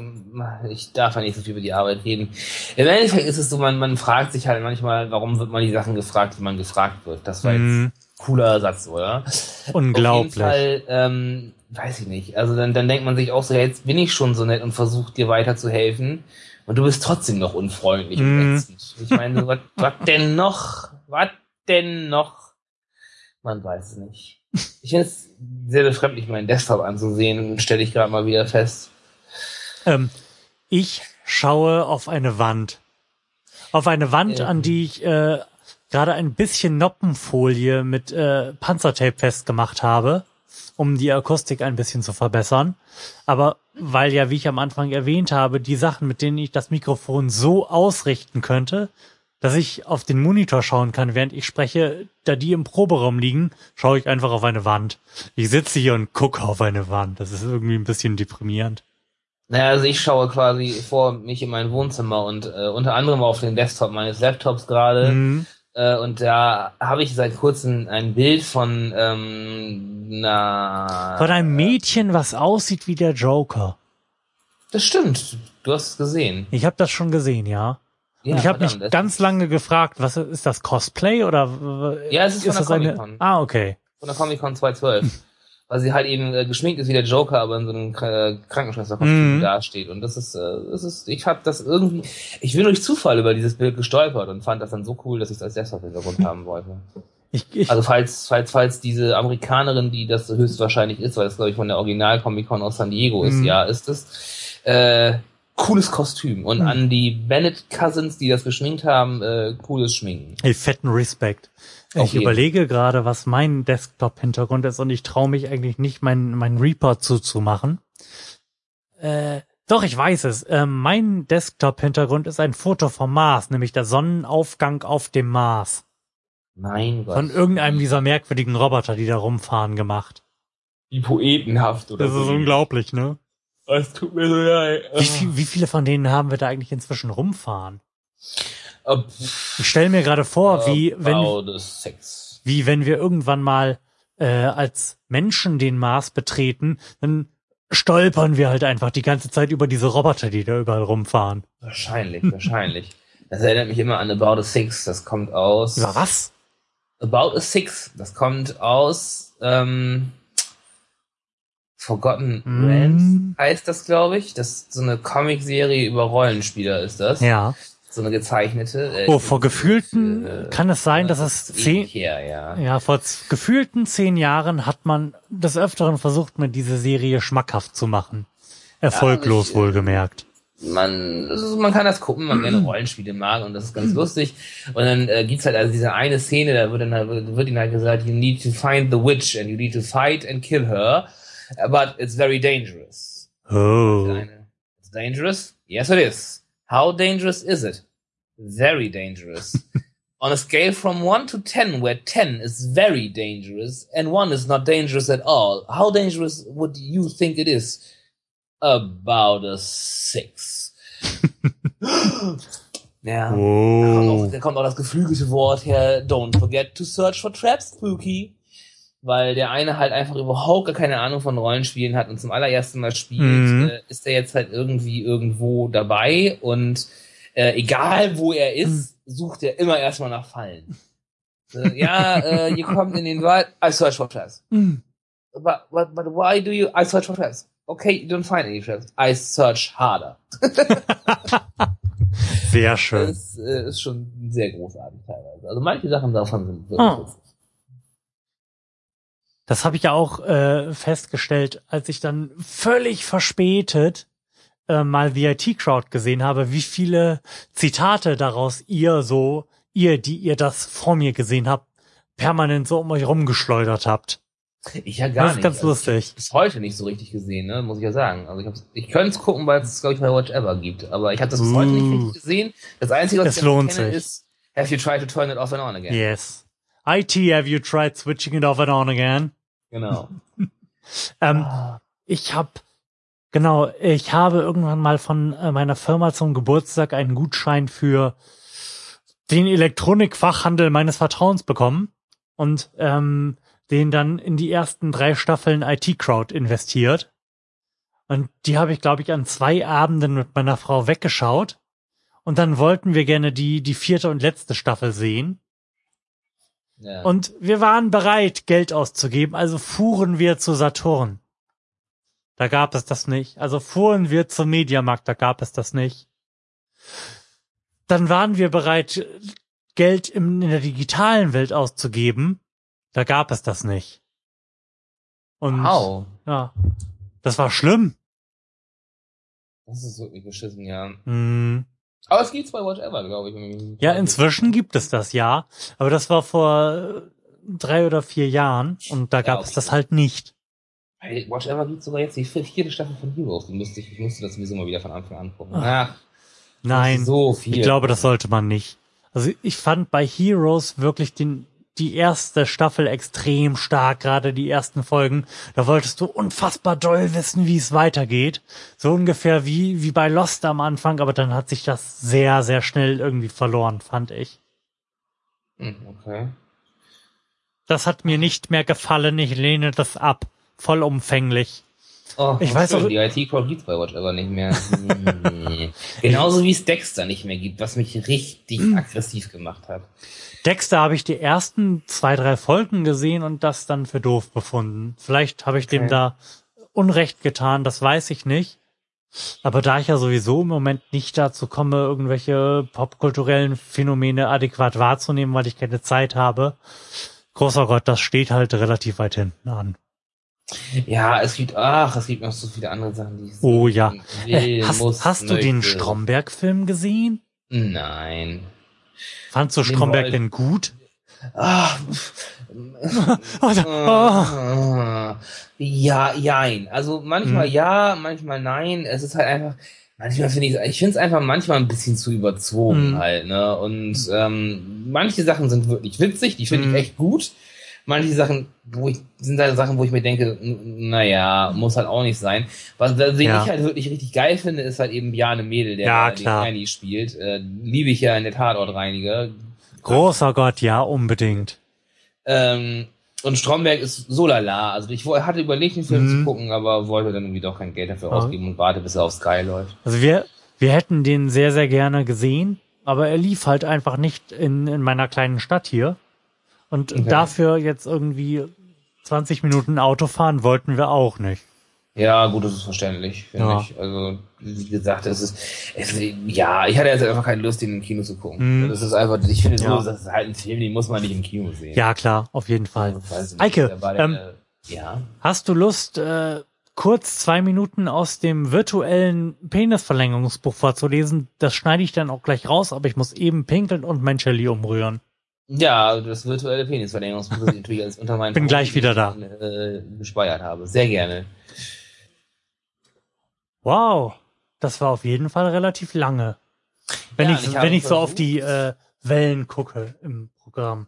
[SPEAKER 2] ich darf ja nicht so viel über die Arbeit reden. Im Endeffekt ist es so, man, man fragt sich halt manchmal, warum wird man die Sachen gefragt, die man gefragt wird. Das war jetzt
[SPEAKER 1] Mhm.
[SPEAKER 2] ein cooler Satz, oder?
[SPEAKER 1] Unglaublich.
[SPEAKER 2] Auf jeden Fall, ähm, weiß ich nicht. Also dann, dann denkt man sich auch so, ja, jetzt bin ich schon so nett und versuche dir weiterzuhelfen und du bist trotzdem noch unfreundlich und
[SPEAKER 1] Mhm.
[SPEAKER 2] ätzend. Ich meine, was, was denn noch? Was denn noch? Man weiß es nicht. Ich finde es sehr befremdlich, meinen Desktop anzusehen, stelle ich gerade mal wieder fest.
[SPEAKER 1] Ähm, ich schaue auf eine Wand. Auf eine Wand,
[SPEAKER 2] Ähm.
[SPEAKER 1] an die ich äh, gerade ein bisschen Noppenfolie mit äh, Panzertape festgemacht habe, um die Akustik ein bisschen zu verbessern. Aber weil ja, wie ich am Anfang erwähnt habe, die Sachen, mit denen ich das Mikrofon so ausrichten könnte, dass ich auf den Monitor schauen kann, während ich spreche, da die im Proberaum liegen, schaue ich einfach auf eine Wand. Ich sitze hier und gucke auf eine Wand. Das ist irgendwie ein bisschen deprimierend.
[SPEAKER 2] Naja, also ich schaue quasi vor mich in mein Wohnzimmer und äh, unter anderem auf den Desktop meines Laptops gerade.
[SPEAKER 1] Mhm.
[SPEAKER 2] Äh, und da habe ich seit kurzem ein Bild von ähm, na
[SPEAKER 1] Von einem Mädchen, was aussieht wie der Joker.
[SPEAKER 2] Das stimmt. Du hast es gesehen.
[SPEAKER 1] Ich habe das schon gesehen, ja.
[SPEAKER 2] Ja,
[SPEAKER 1] und ich habe mich ganz lange gefragt, was ist das Cosplay oder
[SPEAKER 2] Ja, es ist von der
[SPEAKER 1] das eine?
[SPEAKER 2] Comic-Con.
[SPEAKER 1] Ah, okay.
[SPEAKER 2] von der Comic Con 2012. Weil sie halt eben äh, geschminkt ist wie der Joker, aber in so einem äh, Krankenschwesterkostüm
[SPEAKER 1] Mhm.
[SPEAKER 2] dasteht. Und das ist, äh, das ist, ich habe das irgendwie, ich bin durch Zufall über dieses Bild gestolpert und fand das dann so cool, dass ich es als Desktop-Hintergrund haben wollte.
[SPEAKER 1] Ich, ich,
[SPEAKER 2] Also falls, falls, falls diese Amerikanerin, die das höchstwahrscheinlich ist, weil das glaube ich von der Original Comic Con aus San Diego ist,
[SPEAKER 1] Mhm.
[SPEAKER 2] ja, ist es, äh, cooles Kostüm. Und
[SPEAKER 1] Mhm.
[SPEAKER 2] an die Bennett Cousins, die das geschminkt haben, äh, cooles Schminken.
[SPEAKER 1] ey, fetten Respekt.
[SPEAKER 2] Auf
[SPEAKER 1] Ich
[SPEAKER 2] jeden.
[SPEAKER 1] überlege gerade, was mein Desktop-Hintergrund ist und ich traue mich eigentlich nicht, meinen mein Reaper zuzumachen. Äh, doch, ich weiß es. Äh, mein Desktop-Hintergrund ist ein Foto vom Mars, nämlich der Sonnenaufgang auf dem Mars.
[SPEAKER 2] Mein Gott.
[SPEAKER 1] Von irgendeinem dieser merkwürdigen Roboter, die da rumfahren, gemacht.
[SPEAKER 2] wie poetenhaft oder
[SPEAKER 1] Das
[SPEAKER 2] so.
[SPEAKER 1] ist unglaublich, ne?
[SPEAKER 2] Es tut mir so leid.
[SPEAKER 1] Wie, viel, wie viele von denen haben wir da eigentlich inzwischen rumfahren?
[SPEAKER 2] Ob,
[SPEAKER 1] Ich stelle mir gerade vor, wie wenn, wie wenn wir irgendwann mal äh, als Menschen den Mars betreten, dann stolpern wir halt einfach die ganze Zeit über diese Roboter, die da überall rumfahren.
[SPEAKER 2] Wahrscheinlich, wahrscheinlich. Das erinnert mich immer an About a Six. Das kommt aus.
[SPEAKER 1] Über was?
[SPEAKER 2] About a Six. Das kommt aus ähm, Forgotten
[SPEAKER 1] Mm.
[SPEAKER 2] Realms heißt das, glaube ich. Das ist so eine Comicserie über Rollenspieler ist das.
[SPEAKER 1] Ja.
[SPEAKER 2] So eine gezeichnete. Äh,
[SPEAKER 1] Oh, vor gefühlten
[SPEAKER 2] äh,
[SPEAKER 1] kann es sein, dass
[SPEAKER 2] das
[SPEAKER 1] es zehn,
[SPEAKER 2] her, ja.
[SPEAKER 1] ja, vor gefühlten zehn Jahren hat man des Öfteren versucht, mir diese Serie schmackhaft zu machen. Erfolglos
[SPEAKER 2] Ja, ich, äh,
[SPEAKER 1] wohlgemerkt.
[SPEAKER 2] man, ist, man kann das gucken, wenn man gerne Rollenspiele mag und das ist ganz lustig. Und dann äh, gibt's halt also diese eine Szene, da wird dann halt, wird ihnen halt gesagt, you need to find the witch and you need to fight and kill her, but it's very dangerous.
[SPEAKER 1] Oh.
[SPEAKER 2] It's dangerous? Yes, it is. How dangerous is it? Very dangerous. On a scale from 1 to 10, where 10 is very dangerous and 1 is not dangerous at all, how dangerous would you think it is? About a 6. ja. Da kommt,
[SPEAKER 1] Oh.
[SPEAKER 2] auch, da kommt auch das geflügelte Wort her, don't forget to search for traps, Spooky. Weil der eine halt einfach überhaupt gar keine Ahnung von Rollenspielen hat und zum allerersten Mal spielt,
[SPEAKER 1] Mhm.
[SPEAKER 2] äh, ist er jetzt halt irgendwie irgendwo dabei und äh, egal wo er ist, sucht er immer erstmal nach Fallen. Äh, ja, äh, ihr kommt in den Wald, I search for traps.
[SPEAKER 1] Hm.
[SPEAKER 2] But, but, but why do you, I search for traps? Okay, you don't find any traps. I search harder.
[SPEAKER 1] Sehr schön.
[SPEAKER 2] Das äh, ist schon sehr großartig teilweise. Also manche Sachen davon sind wirklich
[SPEAKER 1] Ah. Das habe ich ja auch äh, festgestellt, als ich dann völlig verspätet äh, mal die IT-Crowd gesehen habe, wie viele Zitate daraus ihr so, ihr, die ihr das vor mir gesehen habt, permanent so um euch rumgeschleudert habt.
[SPEAKER 2] Ich ja gar
[SPEAKER 1] Das ist
[SPEAKER 2] nicht.
[SPEAKER 1] ganz
[SPEAKER 2] Also
[SPEAKER 1] lustig.
[SPEAKER 2] Ich bis heute nicht so richtig gesehen, ne? muss ich ja sagen. Also ich, ich könnte es gucken, weil es glaube ich bei Watch Ever gibt, aber ich habe das bis heute nicht
[SPEAKER 1] Uh.
[SPEAKER 2] richtig gesehen. Das Einzige, was
[SPEAKER 1] Es
[SPEAKER 2] ich
[SPEAKER 1] lohnt
[SPEAKER 2] kenne,
[SPEAKER 1] sich.
[SPEAKER 2] ist Have you tried to turn it off and on again?
[SPEAKER 1] Yes. IT, have you tried switching it off and on again?
[SPEAKER 2] Genau.
[SPEAKER 1] Ähm. Ich habe genau, ich habe irgendwann mal von äh, meiner Firma zum Geburtstag einen Gutschein für den Elektronikfachhandel meines Vertrauens bekommen und ähm, den dann in die ersten drei Staffeln IT Crowd investiert. Und die habe ich, glaube ich, an zwei Abenden mit meiner Frau weggeschaut. Und dann wollten wir gerne die, die vierte und letzte Staffel sehen.
[SPEAKER 2] Ja.
[SPEAKER 1] Und wir waren bereit, Geld auszugeben, also fuhren wir zu Saturn. Da gab es das nicht. Also fuhren wir zum Mediamarkt, da gab es das nicht. Dann waren wir bereit, Geld im, in der digitalen Welt auszugeben. Da gab es das nicht. Und
[SPEAKER 2] Wow.
[SPEAKER 1] ja, das war schlimm.
[SPEAKER 2] Das ist wirklich beschissen, ja.
[SPEAKER 1] Hm.
[SPEAKER 2] Aber es gibt's bei Watch Ever, glaube ich.
[SPEAKER 1] Ja, inzwischen gibt es das, ja. Aber das war vor äh, drei oder vier Jahren und da gab
[SPEAKER 2] okay.
[SPEAKER 1] es das halt nicht.
[SPEAKER 2] Bei Watch Ever gibt sogar jetzt die vierte Staffel von Heroes. Die musste ich, ich musste das sowieso mal wieder von Anfang an gucken.
[SPEAKER 1] Ach,
[SPEAKER 2] Ach,
[SPEAKER 1] Nein.
[SPEAKER 2] so viel.
[SPEAKER 1] Ich glaube, das sollte man nicht. Also ich fand bei Heroes wirklich den, die erste Staffel extrem stark, gerade die ersten Folgen. Da wolltest du unfassbar doll wissen, wie es weitergeht. So ungefähr wie, wie bei Lost am Anfang, aber dann hat sich das sehr, sehr schnell irgendwie verloren, fand ich.
[SPEAKER 2] Hm, okay.
[SPEAKER 1] Das hat mir nicht mehr gefallen, ich lehne das ab. Vollumfänglich.
[SPEAKER 2] Oh,
[SPEAKER 1] Ich weiß auch-
[SPEAKER 2] Die IT-Crowd gibt's bei Watch Ever nicht mehr. Genauso wie es Dexter nicht mehr gibt, was mich richtig
[SPEAKER 1] Hm.
[SPEAKER 2] aggressiv gemacht hat.
[SPEAKER 1] Dexter habe ich die ersten zwei, drei Folgen gesehen und das dann für doof befunden. Vielleicht habe ich dem
[SPEAKER 2] Okay.
[SPEAKER 1] da Unrecht getan, das weiß ich nicht. Aber da ich ja sowieso im Moment nicht dazu komme, irgendwelche popkulturellen Phänomene adäquat wahrzunehmen, weil ich keine Zeit habe, großer Gott, das steht halt relativ weit hinten an.
[SPEAKER 2] Ja, es gibt, ach, es gibt noch so viele andere Sachen, die ich
[SPEAKER 1] Oh ja.
[SPEAKER 2] will,
[SPEAKER 1] Äh, hast
[SPEAKER 2] muss,
[SPEAKER 1] hast du den. Stromberg-Film gesehen?
[SPEAKER 2] Nein.
[SPEAKER 1] Fandst du
[SPEAKER 2] Den
[SPEAKER 1] Stromberg
[SPEAKER 2] wollte-
[SPEAKER 1] denn gut?
[SPEAKER 2] Ach. Ah, Ja, jein. Also manchmal
[SPEAKER 1] Hm.
[SPEAKER 2] ja, manchmal nein. Es ist halt einfach, manchmal finde ich, ich finde es einfach manchmal ein bisschen zu überzogen
[SPEAKER 1] Hm.
[SPEAKER 2] halt, ne? Und ähm, manche Sachen sind wirklich witzig, die finde
[SPEAKER 1] Hm.
[SPEAKER 2] ich echt gut. Manche Sachen, wo ich, sind halt Sachen, wo ich mir denke, naja, muss halt auch nicht sein. Was den
[SPEAKER 1] Ja.
[SPEAKER 2] ich halt wirklich richtig geil finde, ist halt eben Bjarne Mädel, der
[SPEAKER 1] Ja,
[SPEAKER 2] den
[SPEAKER 1] klar.
[SPEAKER 2] Heini spielt. Äh, liebe ich ja in der Tatortreiniger.
[SPEAKER 1] Großer Gott, ja, unbedingt.
[SPEAKER 2] Ähm, und Stromberg ist so lala. Also ich hatte überlegt, den Film
[SPEAKER 1] Mhm.
[SPEAKER 2] zu gucken, aber wollte dann irgendwie doch kein Geld dafür
[SPEAKER 1] Ah.
[SPEAKER 2] ausgeben und warte, bis er auf Sky läuft.
[SPEAKER 1] Also wir, wir hätten den sehr, sehr gerne gesehen, aber er lief halt einfach nicht in, in meiner kleinen Stadt hier. Und
[SPEAKER 2] Okay.
[SPEAKER 1] dafür jetzt irgendwie 20 Minuten Auto fahren wollten wir auch nicht.
[SPEAKER 2] Ja, gut, das ist verständlich, finde
[SPEAKER 1] Ja.
[SPEAKER 2] ich. Also, wie gesagt, es ist, es, ja, ich hatte jetzt einfach keine Lust, den im Kino zu gucken.
[SPEAKER 1] Mhm.
[SPEAKER 2] Das ist einfach, ich finde
[SPEAKER 1] Ja.
[SPEAKER 2] so, das ist halt ein Film, den muss man nicht im Kino sehen.
[SPEAKER 1] Ja, klar, auf jeden Fall.
[SPEAKER 2] Ich weiß nicht,
[SPEAKER 1] Eike,
[SPEAKER 2] der,
[SPEAKER 1] ähm,
[SPEAKER 2] äh, ja.
[SPEAKER 1] Hast du Lust, äh, kurz zwei Minuten aus dem virtuellen Penisverlängerungsbuch vorzulesen? Das schneide ich dann auch gleich raus, aber ich muss eben pinkeln und mein Chili umrühren.
[SPEAKER 2] Ja, das virtuelle ich natürlich als unter meinen
[SPEAKER 1] Bin gleich wieder da.
[SPEAKER 2] Äh, gespeichert habe. Sehr gerne.
[SPEAKER 1] Wow, das war auf jeden Fall relativ lange. Wenn
[SPEAKER 2] Ja,
[SPEAKER 1] ich,
[SPEAKER 2] ich
[SPEAKER 1] wenn ich so auf die äh, Wellen gucke im Programm.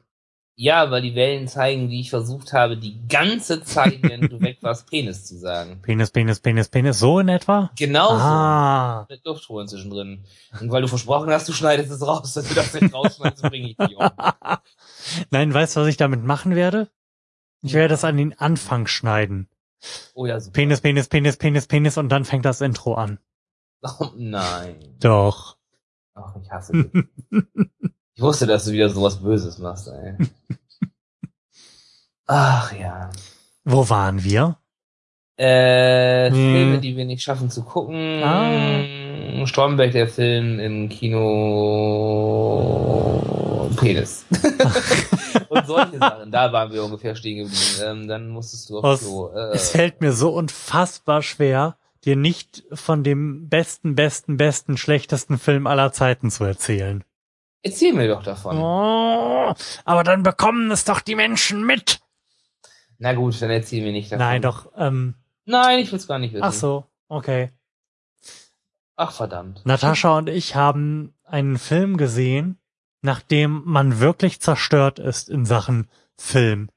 [SPEAKER 2] Ja, weil die Wellen zeigen, wie ich versucht habe, die ganze Zeit, wenn du weg warst, Penis zu sagen.
[SPEAKER 1] Penis, Penis, Penis, Penis, so in etwa?
[SPEAKER 2] Genauso.
[SPEAKER 1] Ah,
[SPEAKER 2] mit Luftholen zwischendrin. Und weil du versprochen hast, du schneidest es raus, dass du das nicht rausschneidest, bringe ich dich um.
[SPEAKER 1] nein, weißt du, was ich damit machen werde? Ich werde das an den Anfang schneiden.
[SPEAKER 2] Oh ja, super.
[SPEAKER 1] Penis, Penis, Penis, Penis, Penis und dann fängt das Intro an.
[SPEAKER 2] Oh, nein.
[SPEAKER 1] Doch.
[SPEAKER 2] Ach, ich hasse dich. Ich wusste, dass du wieder sowas Böses machst, ey. Ach ja.
[SPEAKER 1] Wo waren wir?
[SPEAKER 2] Äh,
[SPEAKER 1] Hm.
[SPEAKER 2] Filme, die wir nicht schaffen zu gucken.
[SPEAKER 1] Ah.
[SPEAKER 2] Stromberg, der Film im Kino Penis. Und solche Sachen. Da waren wir ungefähr stehen geblieben. Ähm, dann musstest du auf Klo. Äh,
[SPEAKER 1] Es fällt mir so unfassbar schwer, dir nicht von dem besten, besten, besten, schlechtesten Film aller Zeiten zu erzählen.
[SPEAKER 2] Erzähl mir doch davon.
[SPEAKER 1] Oh, aber dann bekommen es doch die Menschen mit.
[SPEAKER 2] Na gut, dann erzähl mir nicht davon.
[SPEAKER 1] Nein, doch. Ähm,
[SPEAKER 2] Nein, ich will's gar nicht wissen.
[SPEAKER 1] ach so, okay.
[SPEAKER 2] Ach verdammt.
[SPEAKER 1] Natascha und ich haben einen Film gesehen, nachdem man wirklich zerstört ist in Sachen Film.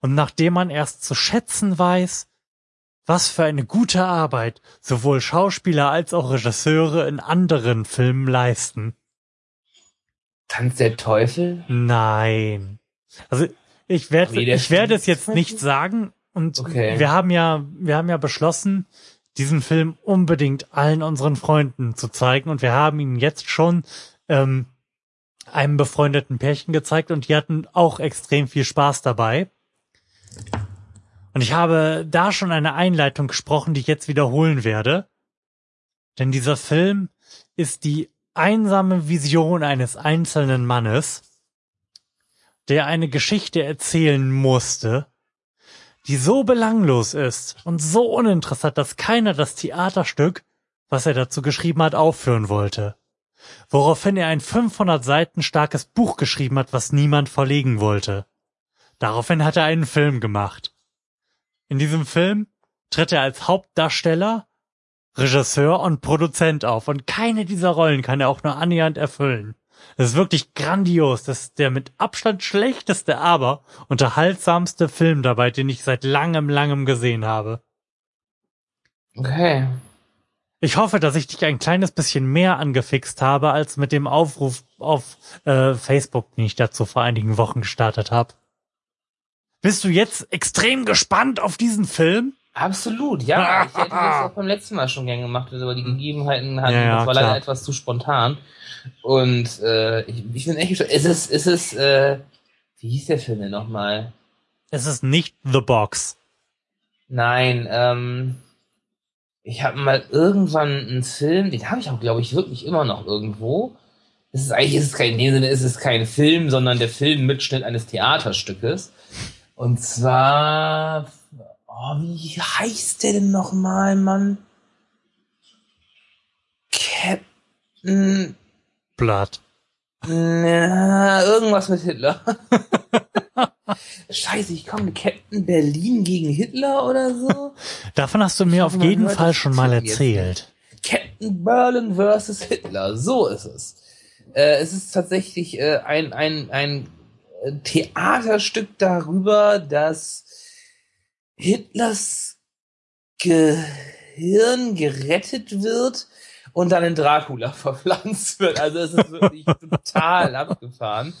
[SPEAKER 1] Und nachdem man erst zu schätzen weiß, was für eine gute Arbeit sowohl Schauspieler als auch Regisseure in anderen Filmen leisten.
[SPEAKER 2] Tanz der Teufel?
[SPEAKER 1] Nein. Also ich werde ich werde es jetzt nicht sagen und
[SPEAKER 2] Okay.
[SPEAKER 1] wir haben ja wir haben ja beschlossen, diesen Film unbedingt allen unseren Freunden zu zeigen und wir haben ihn jetzt schon ähm, einem befreundeten Pärchen gezeigt und die hatten auch extrem viel Spaß dabei. Und ich habe da schon eine Einleitung gesprochen, die ich jetzt wiederholen werde. Denn dieser Film ist die einsame Vision eines einzelnen Mannes, der eine Geschichte erzählen musste, die so belanglos ist und so uninteressant, dass keiner das Theaterstück, was er dazu geschrieben hat, aufführen wollte. Woraufhin er ein 500 Seiten starkes Buch geschrieben hat, was niemand verlegen wollte. Daraufhin hat er einen Film gemacht. In diesem Film tritt er als Hauptdarsteller, Regisseur und Produzent auf und keine dieser Rollen kann er auch nur annähernd erfüllen. Das ist wirklich grandios. Das ist der mit Abstand schlechteste, aber unterhaltsamste Film dabei, den ich seit langem, langem gesehen habe.
[SPEAKER 2] Okay.
[SPEAKER 1] Ich hoffe, dass ich dich ein kleines bisschen mehr angefixt habe, als mit dem Aufruf auf äh, Facebook, den ich dazu vor einigen Wochen gestartet habe. Bist du jetzt extrem gespannt auf diesen Film?
[SPEAKER 2] Absolut, ja. Ich hätte das auch beim letzten Mal schon gern gemacht, aber die Gegebenheiten hatten,
[SPEAKER 1] Ja, ja,
[SPEAKER 2] das war
[SPEAKER 1] klar.
[SPEAKER 2] leider etwas zu spontan. Und äh, ich, ich bin echt gespannt. Ist es, ist es, äh, wie hieß der Film denn nochmal?
[SPEAKER 1] Es ist nicht The Box.
[SPEAKER 2] Nein, ähm, ich habe mal irgendwann einen Film, den habe ich auch, glaube ich, wirklich immer noch irgendwo. Es ist eigentlich, ist es kein, in dem Sinne ist es kein Film, sondern der Filmmitschnitt eines Theaterstückes. Und zwar, oh, wie heißt der denn nochmal, Mann? Captain,
[SPEAKER 1] Blood.
[SPEAKER 2] na, irgendwas mit Hitler. Scheiße, ich komme, Captain Berlin gegen Hitler oder so?
[SPEAKER 1] Davon hast du mir auf jeden Fall schon mal erzählt.
[SPEAKER 2] Captain Berlin versus Hitler, so ist es. Äh, es ist tatsächlich äh, ein, ein, ein ein Theaterstück darüber, dass Hitlers Gehirn gerettet wird und dann in Dracula verpflanzt wird. Also es ist wirklich total abgefahren.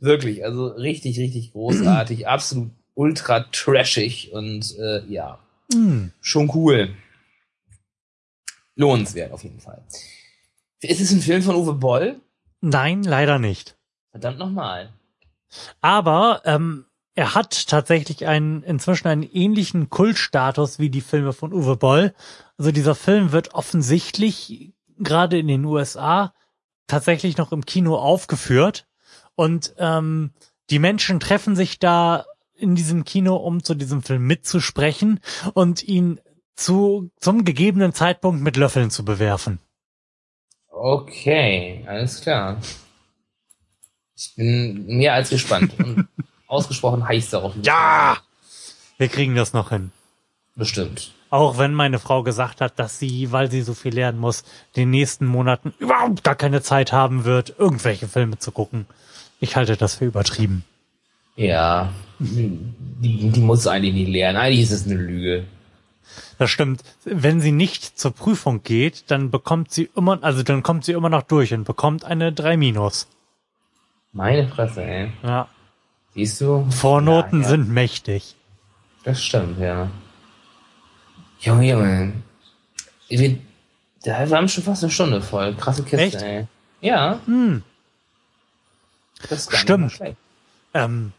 [SPEAKER 2] Wirklich, also richtig, richtig großartig, absolut ultra trashig und äh, ja,
[SPEAKER 1] Mm.
[SPEAKER 2] schon cool. Lohnenswert auf jeden Fall. Ist es ein Film von Uwe Boll?
[SPEAKER 1] Nein, leider nicht.
[SPEAKER 2] Verdammt nochmal.
[SPEAKER 1] Aber ähm, er hat tatsächlich einen inzwischen einen ähnlichen Kultstatus wie die Filme von Uwe Boll. Also dieser Film wird offensichtlich gerade in den USA tatsächlich noch im Kino aufgeführt und ähm, die Menschen treffen sich da in diesem Kino, um zu diesem Film mitzusprechen und ihn zu zum gegebenen Zeitpunkt mit Löffeln zu bewerfen.
[SPEAKER 2] Okay, alles klar. Ich bin mehr als gespannt ausgesprochen heiß darauf.
[SPEAKER 1] Ja! Wir kriegen das noch hin.
[SPEAKER 2] Bestimmt.
[SPEAKER 1] Auch wenn meine Frau gesagt hat, dass sie, weil sie so viel lernen muss, den nächsten Monaten überhaupt gar keine Zeit haben wird, irgendwelche Filme zu gucken. Ich halte das für übertrieben.
[SPEAKER 2] Ja, die, die muss eigentlich nicht lernen. Eigentlich ist es eine Lüge.
[SPEAKER 1] Das stimmt. Wenn sie nicht zur Prüfung geht, dann bekommt sie immer, also dann kommt sie immer noch durch und bekommt eine 3 minus.
[SPEAKER 2] Meine Fresse, ey.
[SPEAKER 1] Ja.
[SPEAKER 2] Siehst du?
[SPEAKER 1] Vornoten
[SPEAKER 2] Ja, ja.
[SPEAKER 1] sind mächtig.
[SPEAKER 2] Das stimmt, ja. Junge, Junge. Wir, da, wir haben schon fast eine Stunde voll. Krasse Kiste,
[SPEAKER 1] Echt?
[SPEAKER 2] ey. Ja,
[SPEAKER 1] Hm.
[SPEAKER 2] das ist
[SPEAKER 1] Stimmt. Ähm,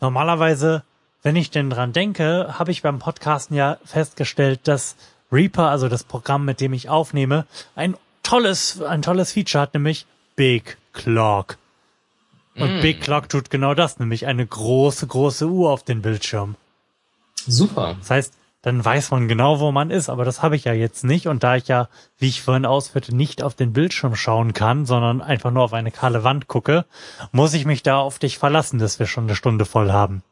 [SPEAKER 1] normalerweise, wenn ich denn dran denke, habe ich beim Podcasten ja festgestellt, dass Reaper, also das Programm, mit dem ich aufnehme, ein tolles, ein tolles Feature hat, nämlich Big Clock. Und
[SPEAKER 2] Mm.
[SPEAKER 1] Big Clock tut genau das, nämlich eine große, große Uhr auf den Bildschirm.
[SPEAKER 2] Super.
[SPEAKER 1] Das heißt, dann weiß man genau, wo man ist, aber das habe ich ja jetzt nicht. Und da ich ja, wie ich vorhin ausführte, nicht auf den Bildschirm schauen kann, sondern einfach nur auf eine kahle Wand gucke, muss ich mich da auf dich verlassen, dass wir schon eine Stunde voll haben.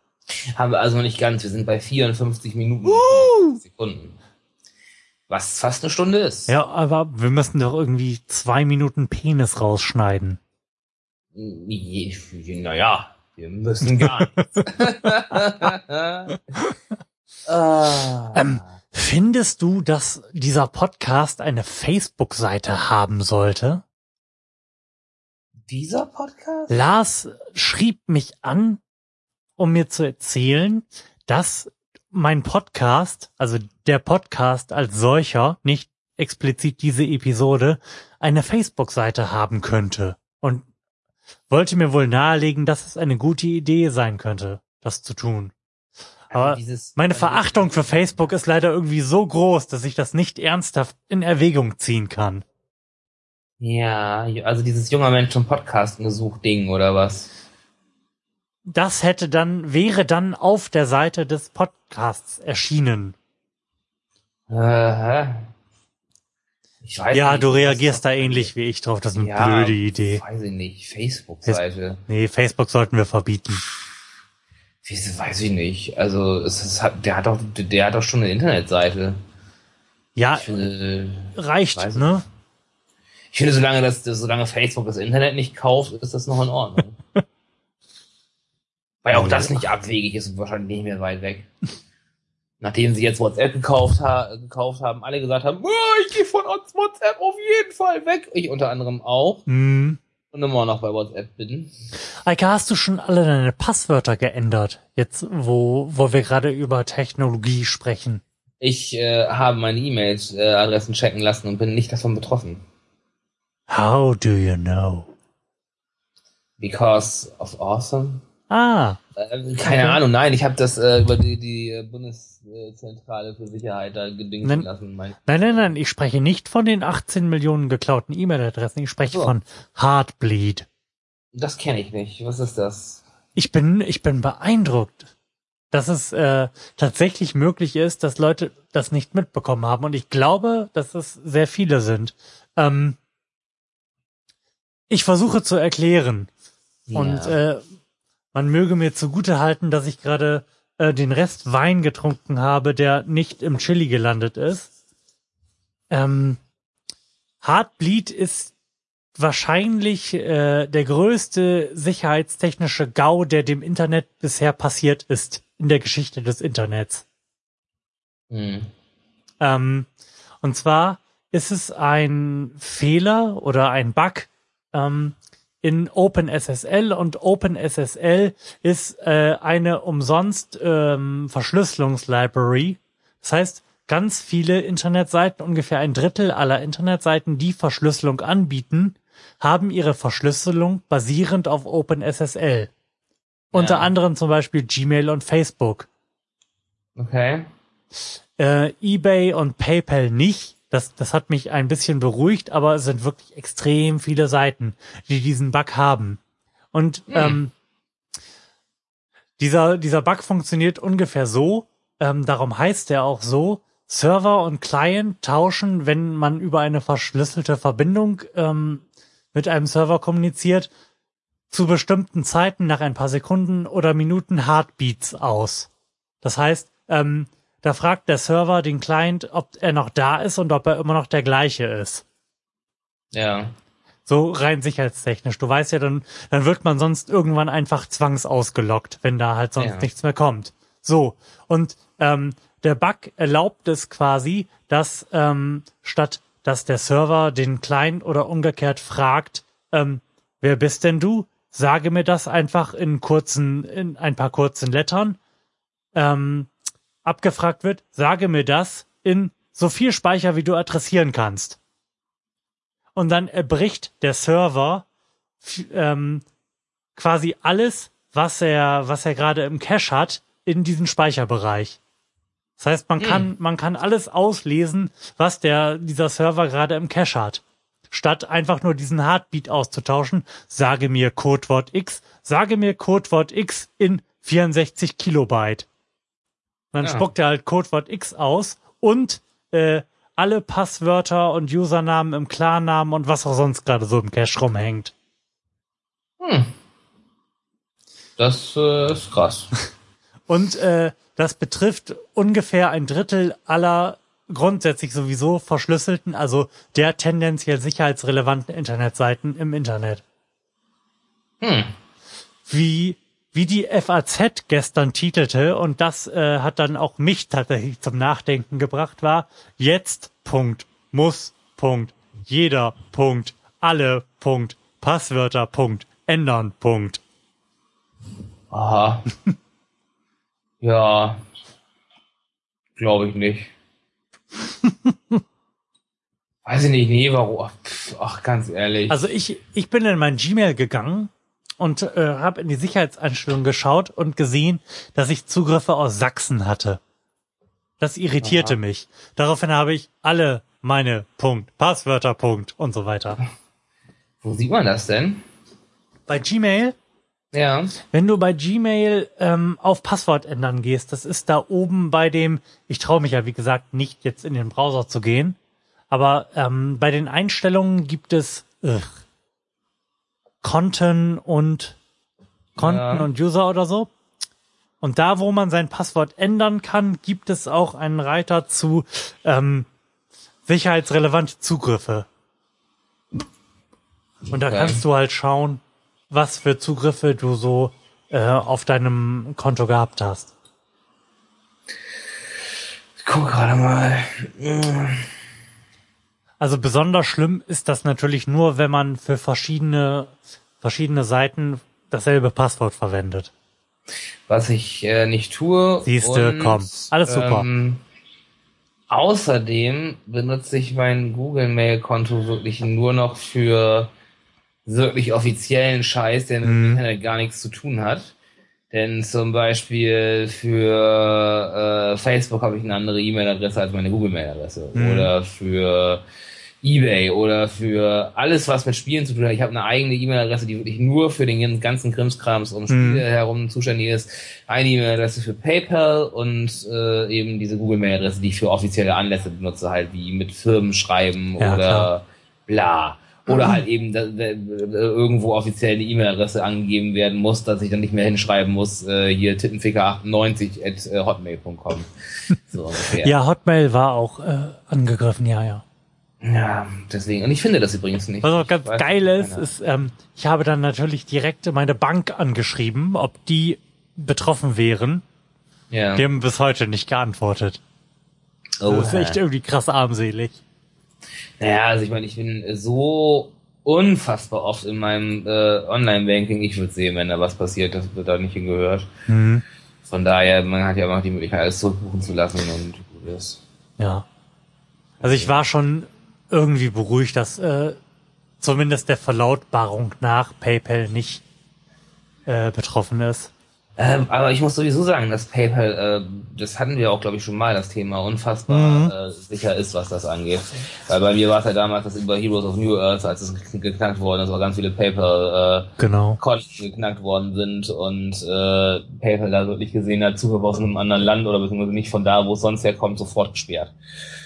[SPEAKER 2] Haben wir also noch nicht ganz. Wir sind bei 54 Minuten 50 Sekunden. Was fast eine Stunde ist.
[SPEAKER 1] Ja, aber wir müssen doch irgendwie zwei Minuten Penis rausschneiden.
[SPEAKER 2] Naja, wir müssen gar nichts. ah.
[SPEAKER 1] Ähm, Findest du, dass dieser Podcast eine Facebook-Seite haben sollte?
[SPEAKER 2] Dieser Podcast?
[SPEAKER 1] Lars schrieb mich an, um mir zu erzählen, dass mein Podcast, also der Podcast als solcher, nicht explizit diese Episode, eine Facebook-Seite haben könnte. Und wollte mir wohl nahelegen, dass es eine gute Idee sein könnte, das zu tun. Aber
[SPEAKER 2] Also dieses-
[SPEAKER 1] meine
[SPEAKER 2] also
[SPEAKER 1] Verachtung für Facebook ist leider irgendwie so groß, dass ich das nicht ernsthaft in Erwägung ziehen kann.
[SPEAKER 2] Ja, also dieses junger Mensch zum Podcasten gesucht Ding oder was?
[SPEAKER 1] Das hätte dann, wäre dann auf der Seite des Podcasts erschienen.
[SPEAKER 2] Ich weiß
[SPEAKER 1] Ja,
[SPEAKER 2] nicht,
[SPEAKER 1] du reagierst da ähnlich wie ich drauf. Das ist eine
[SPEAKER 2] Ja,
[SPEAKER 1] blöde Idee.
[SPEAKER 2] Weiß ich nicht. Facebook-Seite.
[SPEAKER 1] Nee, Facebook sollten wir verbieten.
[SPEAKER 2] Wieso weiß ich nicht. Also es ist, der hat doch, der hat doch schon eine Internetseite.
[SPEAKER 1] Ja,
[SPEAKER 2] finde,
[SPEAKER 1] reicht, ne?
[SPEAKER 2] ich finde, solange das, solange Facebook das Internet nicht kauft, ist das noch in Ordnung. Weil auch das nicht abwegig ist und wahrscheinlich nicht mehr weit weg. Nachdem sie jetzt WhatsApp gekauft, ha gekauft haben, alle gesagt haben, "Oh, ich gehe von uns WhatsApp auf jeden Fall weg. Ich unter anderem auch.
[SPEAKER 1] Hm.
[SPEAKER 2] Und immer noch bei WhatsApp bin.
[SPEAKER 1] Eike, hast du schon alle deine Passwörter geändert? Jetzt, wo, wo wir gerade über Technologie sprechen.
[SPEAKER 2] Ich äh, habe meine E-Mail-Adressen checken lassen und bin nicht davon betroffen.
[SPEAKER 1] How do you know?
[SPEAKER 2] Because of awesome.
[SPEAKER 1] Ah,
[SPEAKER 2] Äh, keine
[SPEAKER 1] Okay.
[SPEAKER 2] Ahnung, nein, ich habe das äh, über die, die äh, Bundeszentrale für Sicherheit da gedingst
[SPEAKER 1] Nein.
[SPEAKER 2] lassen. Mein,
[SPEAKER 1] nein, nein, nein, ich spreche nicht von den 18 Millionen geklauten E-Mail-Adressen, ich spreche
[SPEAKER 2] So.
[SPEAKER 1] von Heartbleed.
[SPEAKER 2] das kenne ich nicht. Was ist das?
[SPEAKER 1] Ich bin, ich bin beeindruckt, dass es äh, tatsächlich möglich ist, dass Leute das nicht mitbekommen haben. Und ich glaube, dass es sehr viele sind. Ähm, ich versuche zu erklären. Und
[SPEAKER 2] Ja.
[SPEAKER 1] äh, man möge mir zugute halten, dass ich gerade äh, den Rest Wein getrunken habe, der nicht im Chili gelandet ist. Ähm, Heartbleed ist wahrscheinlich äh, der größte sicherheitstechnische GAU, der dem Internet bisher passiert ist in der Geschichte des Internets.
[SPEAKER 2] Hm.
[SPEAKER 1] Ähm, und zwar ist es ein Fehler oder ein Bug ähm, in OpenSSL und OpenSSL ist äh, eine umsonst ähm, Verschlüsselungslibrary. Das heißt, ganz viele Internetseiten, ungefähr ein Drittel aller Internetseiten, die Verschlüsselung anbieten, haben ihre Verschlüsselung basierend auf OpenSSL. Unter anderem zum Beispiel Gmail und Facebook.
[SPEAKER 2] Okay.
[SPEAKER 1] Äh, eBay und PayPal nicht. Das, das hat mich ein bisschen beruhigt, aber es sind wirklich extrem viele Seiten, die diesen Bug haben. Und
[SPEAKER 2] Hm.
[SPEAKER 1] ähm, dieser, dieser Bug funktioniert ungefähr so, ähm, darum heißt er auch so, Server und Client tauschen, wenn man über eine verschlüsselte Verbindung ähm, mit einem Server kommuniziert, zu bestimmten Zeiten nach ein paar Sekunden oder Minuten Heartbeats aus. Das heißt, ähm, da fragt der Server den Client, ob er noch da ist und ob er immer noch der gleiche ist.
[SPEAKER 2] Ja.
[SPEAKER 1] So rein sicherheitstechnisch. Du weißt ja, dann, dann wird man sonst irgendwann einfach zwangsausgelockt, wenn da halt sonst
[SPEAKER 2] Ja.
[SPEAKER 1] nichts mehr kommt. So. Und ähm, der Bug erlaubt es quasi, dass ähm, statt dass der Server den Client oder umgekehrt fragt, ähm, wer bist denn du? Sage mir das einfach in kurzen, in ein paar kurzen Lettern. Ähm, abgefragt wird, sage mir das in so viel Speicher, wie du adressieren kannst. Und dann erbricht der Server ähm, quasi alles, was er, was er gerade im Cache hat, in diesen Speicherbereich. Das heißt, man kann, man kann alles auslesen, was der, dieser Server gerade im Cache hat. Statt einfach nur diesen Heartbeat auszutauschen, sage mir Codewort X, sage mir Codewort X in 64 Kilobyte. Dann
[SPEAKER 2] Ja.
[SPEAKER 1] spuckt er halt Codewort X aus und äh, alle Passwörter und Usernamen im Klarnamen und was auch sonst gerade so im Cache rumhängt.
[SPEAKER 2] Hm. Das äh, ist krass.
[SPEAKER 1] Und äh, das betrifft ungefähr ein Drittel aller grundsätzlich sowieso verschlüsselten, also der tendenziell sicherheitsrelevanten Internetseiten im Internet.
[SPEAKER 2] Hm.
[SPEAKER 1] Wie, wie die FAZ gestern titelte, und das äh, hat dann auch mich tatsächlich zum Nachdenken gebracht, war jetzt, Punkt, muss, Punkt, jeder, Punkt, alle, Punkt, Passwörter, Punkt, ändern, Punkt.
[SPEAKER 2] Aha. ja. Glaube ich nicht. Weiß ich nicht, nee, warum? Pff, Ach, ganz ehrlich.
[SPEAKER 1] Also ich, ich bin in mein Gmail gegangen und äh, habe in die Sicherheitseinstellungen geschaut und gesehen, dass ich Zugriffe aus Sachsen hatte. Das irritierte
[SPEAKER 2] Aha.
[SPEAKER 1] mich. Daraufhin habe ich alle meine Punkt, Passwörter Punkt und so weiter.
[SPEAKER 2] Wo sieht man das denn?
[SPEAKER 1] Bei Gmail,
[SPEAKER 2] Ja.
[SPEAKER 1] wenn du bei Gmail ähm, auf Passwort ändern gehst, das ist da oben bei dem, ich traue mich ja wie gesagt nicht jetzt in den Browser zu gehen, aber ähm, bei den Einstellungen gibt es ugh, Konten und Konten
[SPEAKER 2] Ja.
[SPEAKER 1] und User oder so. Und da, wo man sein Passwort ändern kann, gibt es auch einen Reiter zu ähm, sicherheitsrelevante Zugriffe. Und da
[SPEAKER 2] Okay.
[SPEAKER 1] kannst du halt schauen, was für Zugriffe du so äh, auf deinem Konto gehabt hast.
[SPEAKER 2] Ich guck gerade mal.
[SPEAKER 1] Also besonders schlimm ist das natürlich nur, wenn man für verschiedene, verschiedene Seiten dasselbe Passwort verwendet.
[SPEAKER 2] Was ich äh, nicht tue.
[SPEAKER 1] Siehste,
[SPEAKER 2] Und,
[SPEAKER 1] komm. Alles super.
[SPEAKER 2] Ähm, außerdem benutze ich mein Google Mail Konto wirklich nur noch für wirklich offiziellen Scheiß, der mit dem
[SPEAKER 1] Mhm.
[SPEAKER 2] Internet gar nichts zu tun hat. Denn zum Beispiel für äh, Facebook habe ich eine andere E-Mail-Adresse als meine Google-Mail-Adresse.
[SPEAKER 1] Mhm.
[SPEAKER 2] Oder für eBay oder für alles, was mit Spielen zu tun hat. Ich habe eine eigene E-Mail-Adresse, die wirklich nur für den ganzen Krimskrams um Spiele
[SPEAKER 1] Mhm.
[SPEAKER 2] herum zuständig ist. Eine E-Mail-Adresse für PayPal und äh, eben diese Google-Mail-Adresse, die ich für offizielle Anlässe benutze, halt wie mit Firmen schreiben
[SPEAKER 1] Ja,
[SPEAKER 2] oder
[SPEAKER 1] klar.
[SPEAKER 2] bla. Oder halt eben da, da, irgendwo offiziell eine E-Mail-Adresse angegeben werden muss, dass ich dann nicht mehr hinschreiben muss, äh, hier tittenficker98 at äh, hotmail.com. So ungefähr.
[SPEAKER 1] Ja, Hotmail war auch äh, angegriffen, ja, ja.
[SPEAKER 2] Ja, deswegen. Und ich finde das übrigens nicht.
[SPEAKER 1] Was auch ganz
[SPEAKER 2] weiß
[SPEAKER 1] geil ist,
[SPEAKER 2] keiner.
[SPEAKER 1] ist, ähm, ich habe dann natürlich direkt meine Bank angeschrieben, ob die betroffen wären.
[SPEAKER 2] Ja.
[SPEAKER 1] Die haben bis heute nicht geantwortet.
[SPEAKER 2] oh,
[SPEAKER 1] Das ist echt irgendwie krass armselig.
[SPEAKER 2] Naja, also ich meine, ich bin so unfassbar oft in meinem äh, Online-Banking. Ich würde sehen, wenn da was passiert, das wird da nicht hingehört.
[SPEAKER 1] Mhm.
[SPEAKER 2] Von daher, man hat ja immer noch die Möglichkeit, alles zurückbuchen zu lassen und gut ist.
[SPEAKER 1] Ja. Also ich war schon irgendwie beruhigt, dass äh, zumindest der Verlautbarung nach PayPal nicht äh, betroffen ist.
[SPEAKER 2] Ähm, aber ich muss sowieso sagen, dass PayPal, äh, das hatten wir auch, glaube ich, schon mal, das Thema, unfassbar äh, sicher ist, was das angeht. Weil bei mir war es ja damals, dass über Heroes of New Earth, als es gekn- geknackt worden ist, auch ganz viele PayPal äh,
[SPEAKER 1] Genau.
[SPEAKER 2] Geknackt worden sind und äh, PayPal da wirklich gesehen hat, Zuhörer aus einem anderen Land oder beziehungsweise nicht von da, wo es sonst herkommt, sofort gesperrt.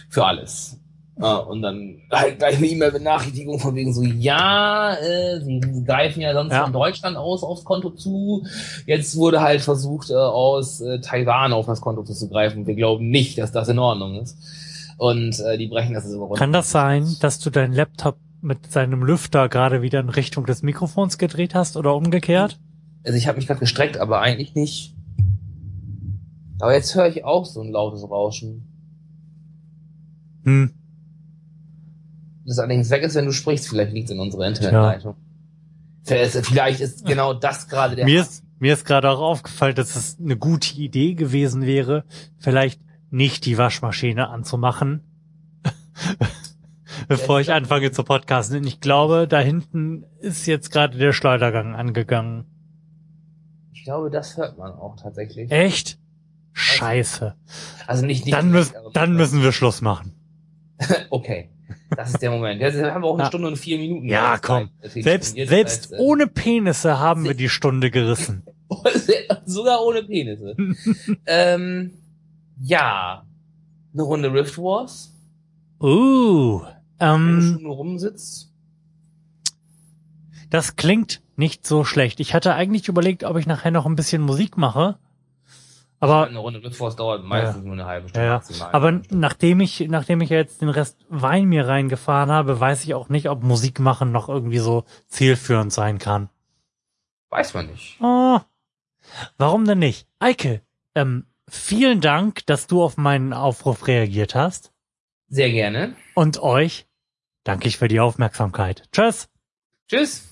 [SPEAKER 2] Für alles. Ja, und dann halt gleich eine E-Mail-Benachrichtigung von wegen so, ja, äh, sie greifen ja sonst
[SPEAKER 1] Ja.
[SPEAKER 2] von Deutschland aus aufs Konto zu. Jetzt wurde halt versucht, äh, aus äh, Taiwan auf das Konto zuzugreifen. Wir glauben nicht, dass das in Ordnung ist. Und äh, die brechen das immer runter.
[SPEAKER 1] Kann das sein, dass du deinen Laptop mit seinem Lüfter gerade wieder in Richtung des Mikrofons gedreht hast oder umgekehrt?
[SPEAKER 2] Also ich habe mich gerade gestreckt, aber eigentlich nicht. Aber jetzt höre ich auch so ein lautes Rauschen.
[SPEAKER 1] Hm.
[SPEAKER 2] Das allerdings weg ist, wenn du sprichst. Vielleicht liegt es in unserer Internetleitung. Vielleicht- Vielleicht ist genau das gerade der.
[SPEAKER 1] Mir ist, mir ist gerade auch aufgefallen, dass es eine gute Idee gewesen wäre, vielleicht nicht die Waschmaschine anzumachen, bevor ich anfange zu podcasten. Und ich glaube, da hinten ist jetzt gerade der Schleudergang angegangen.
[SPEAKER 2] Ich glaube, das hört man auch tatsächlich.
[SPEAKER 1] Echt? Scheiße.
[SPEAKER 2] Also nicht, nicht
[SPEAKER 1] Dann müssen, dann müssen wir Schluss machen.
[SPEAKER 2] Okay. Das ist der Moment. Jetzt haben wir auch eine. Stunde und vier Minuten.
[SPEAKER 1] Ja,
[SPEAKER 2] Zeit.
[SPEAKER 1] komm. Selbst, selbst
[SPEAKER 2] heißt, äh,
[SPEAKER 1] ohne Penisse haben wir die Stunde gerissen.
[SPEAKER 2] Sogar ohne Penisse. ähm, ja. Eine Runde Rift Wars.
[SPEAKER 1] Uh,
[SPEAKER 2] Wenn du
[SPEAKER 1] ähm,
[SPEAKER 2] schon nur rumsitzt.
[SPEAKER 1] das klingt nicht so schlecht. Ich hatte eigentlich überlegt, ob ich nachher noch ein bisschen Musik mache. Aber
[SPEAKER 2] eine Runde Wars dauert meistens nur eine halbe
[SPEAKER 1] Ja,
[SPEAKER 2] Stunde
[SPEAKER 1] ja.
[SPEAKER 2] maximal.
[SPEAKER 1] Aber nachdem ich, nachdem ich ja jetzt den Rest Wein mir reingefahren habe, weiß ich auch nicht, ob Musik machen noch irgendwie so zielführend sein kann.
[SPEAKER 2] Weiß man nicht.
[SPEAKER 1] Oh, warum denn nicht? Eike, ähm, vielen Dank, dass du auf meinen Aufruf reagiert hast.
[SPEAKER 2] Sehr gerne.
[SPEAKER 1] Und euch danke ich für die Aufmerksamkeit. Tschüss.
[SPEAKER 2] Tschüss.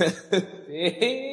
[SPEAKER 2] Sí.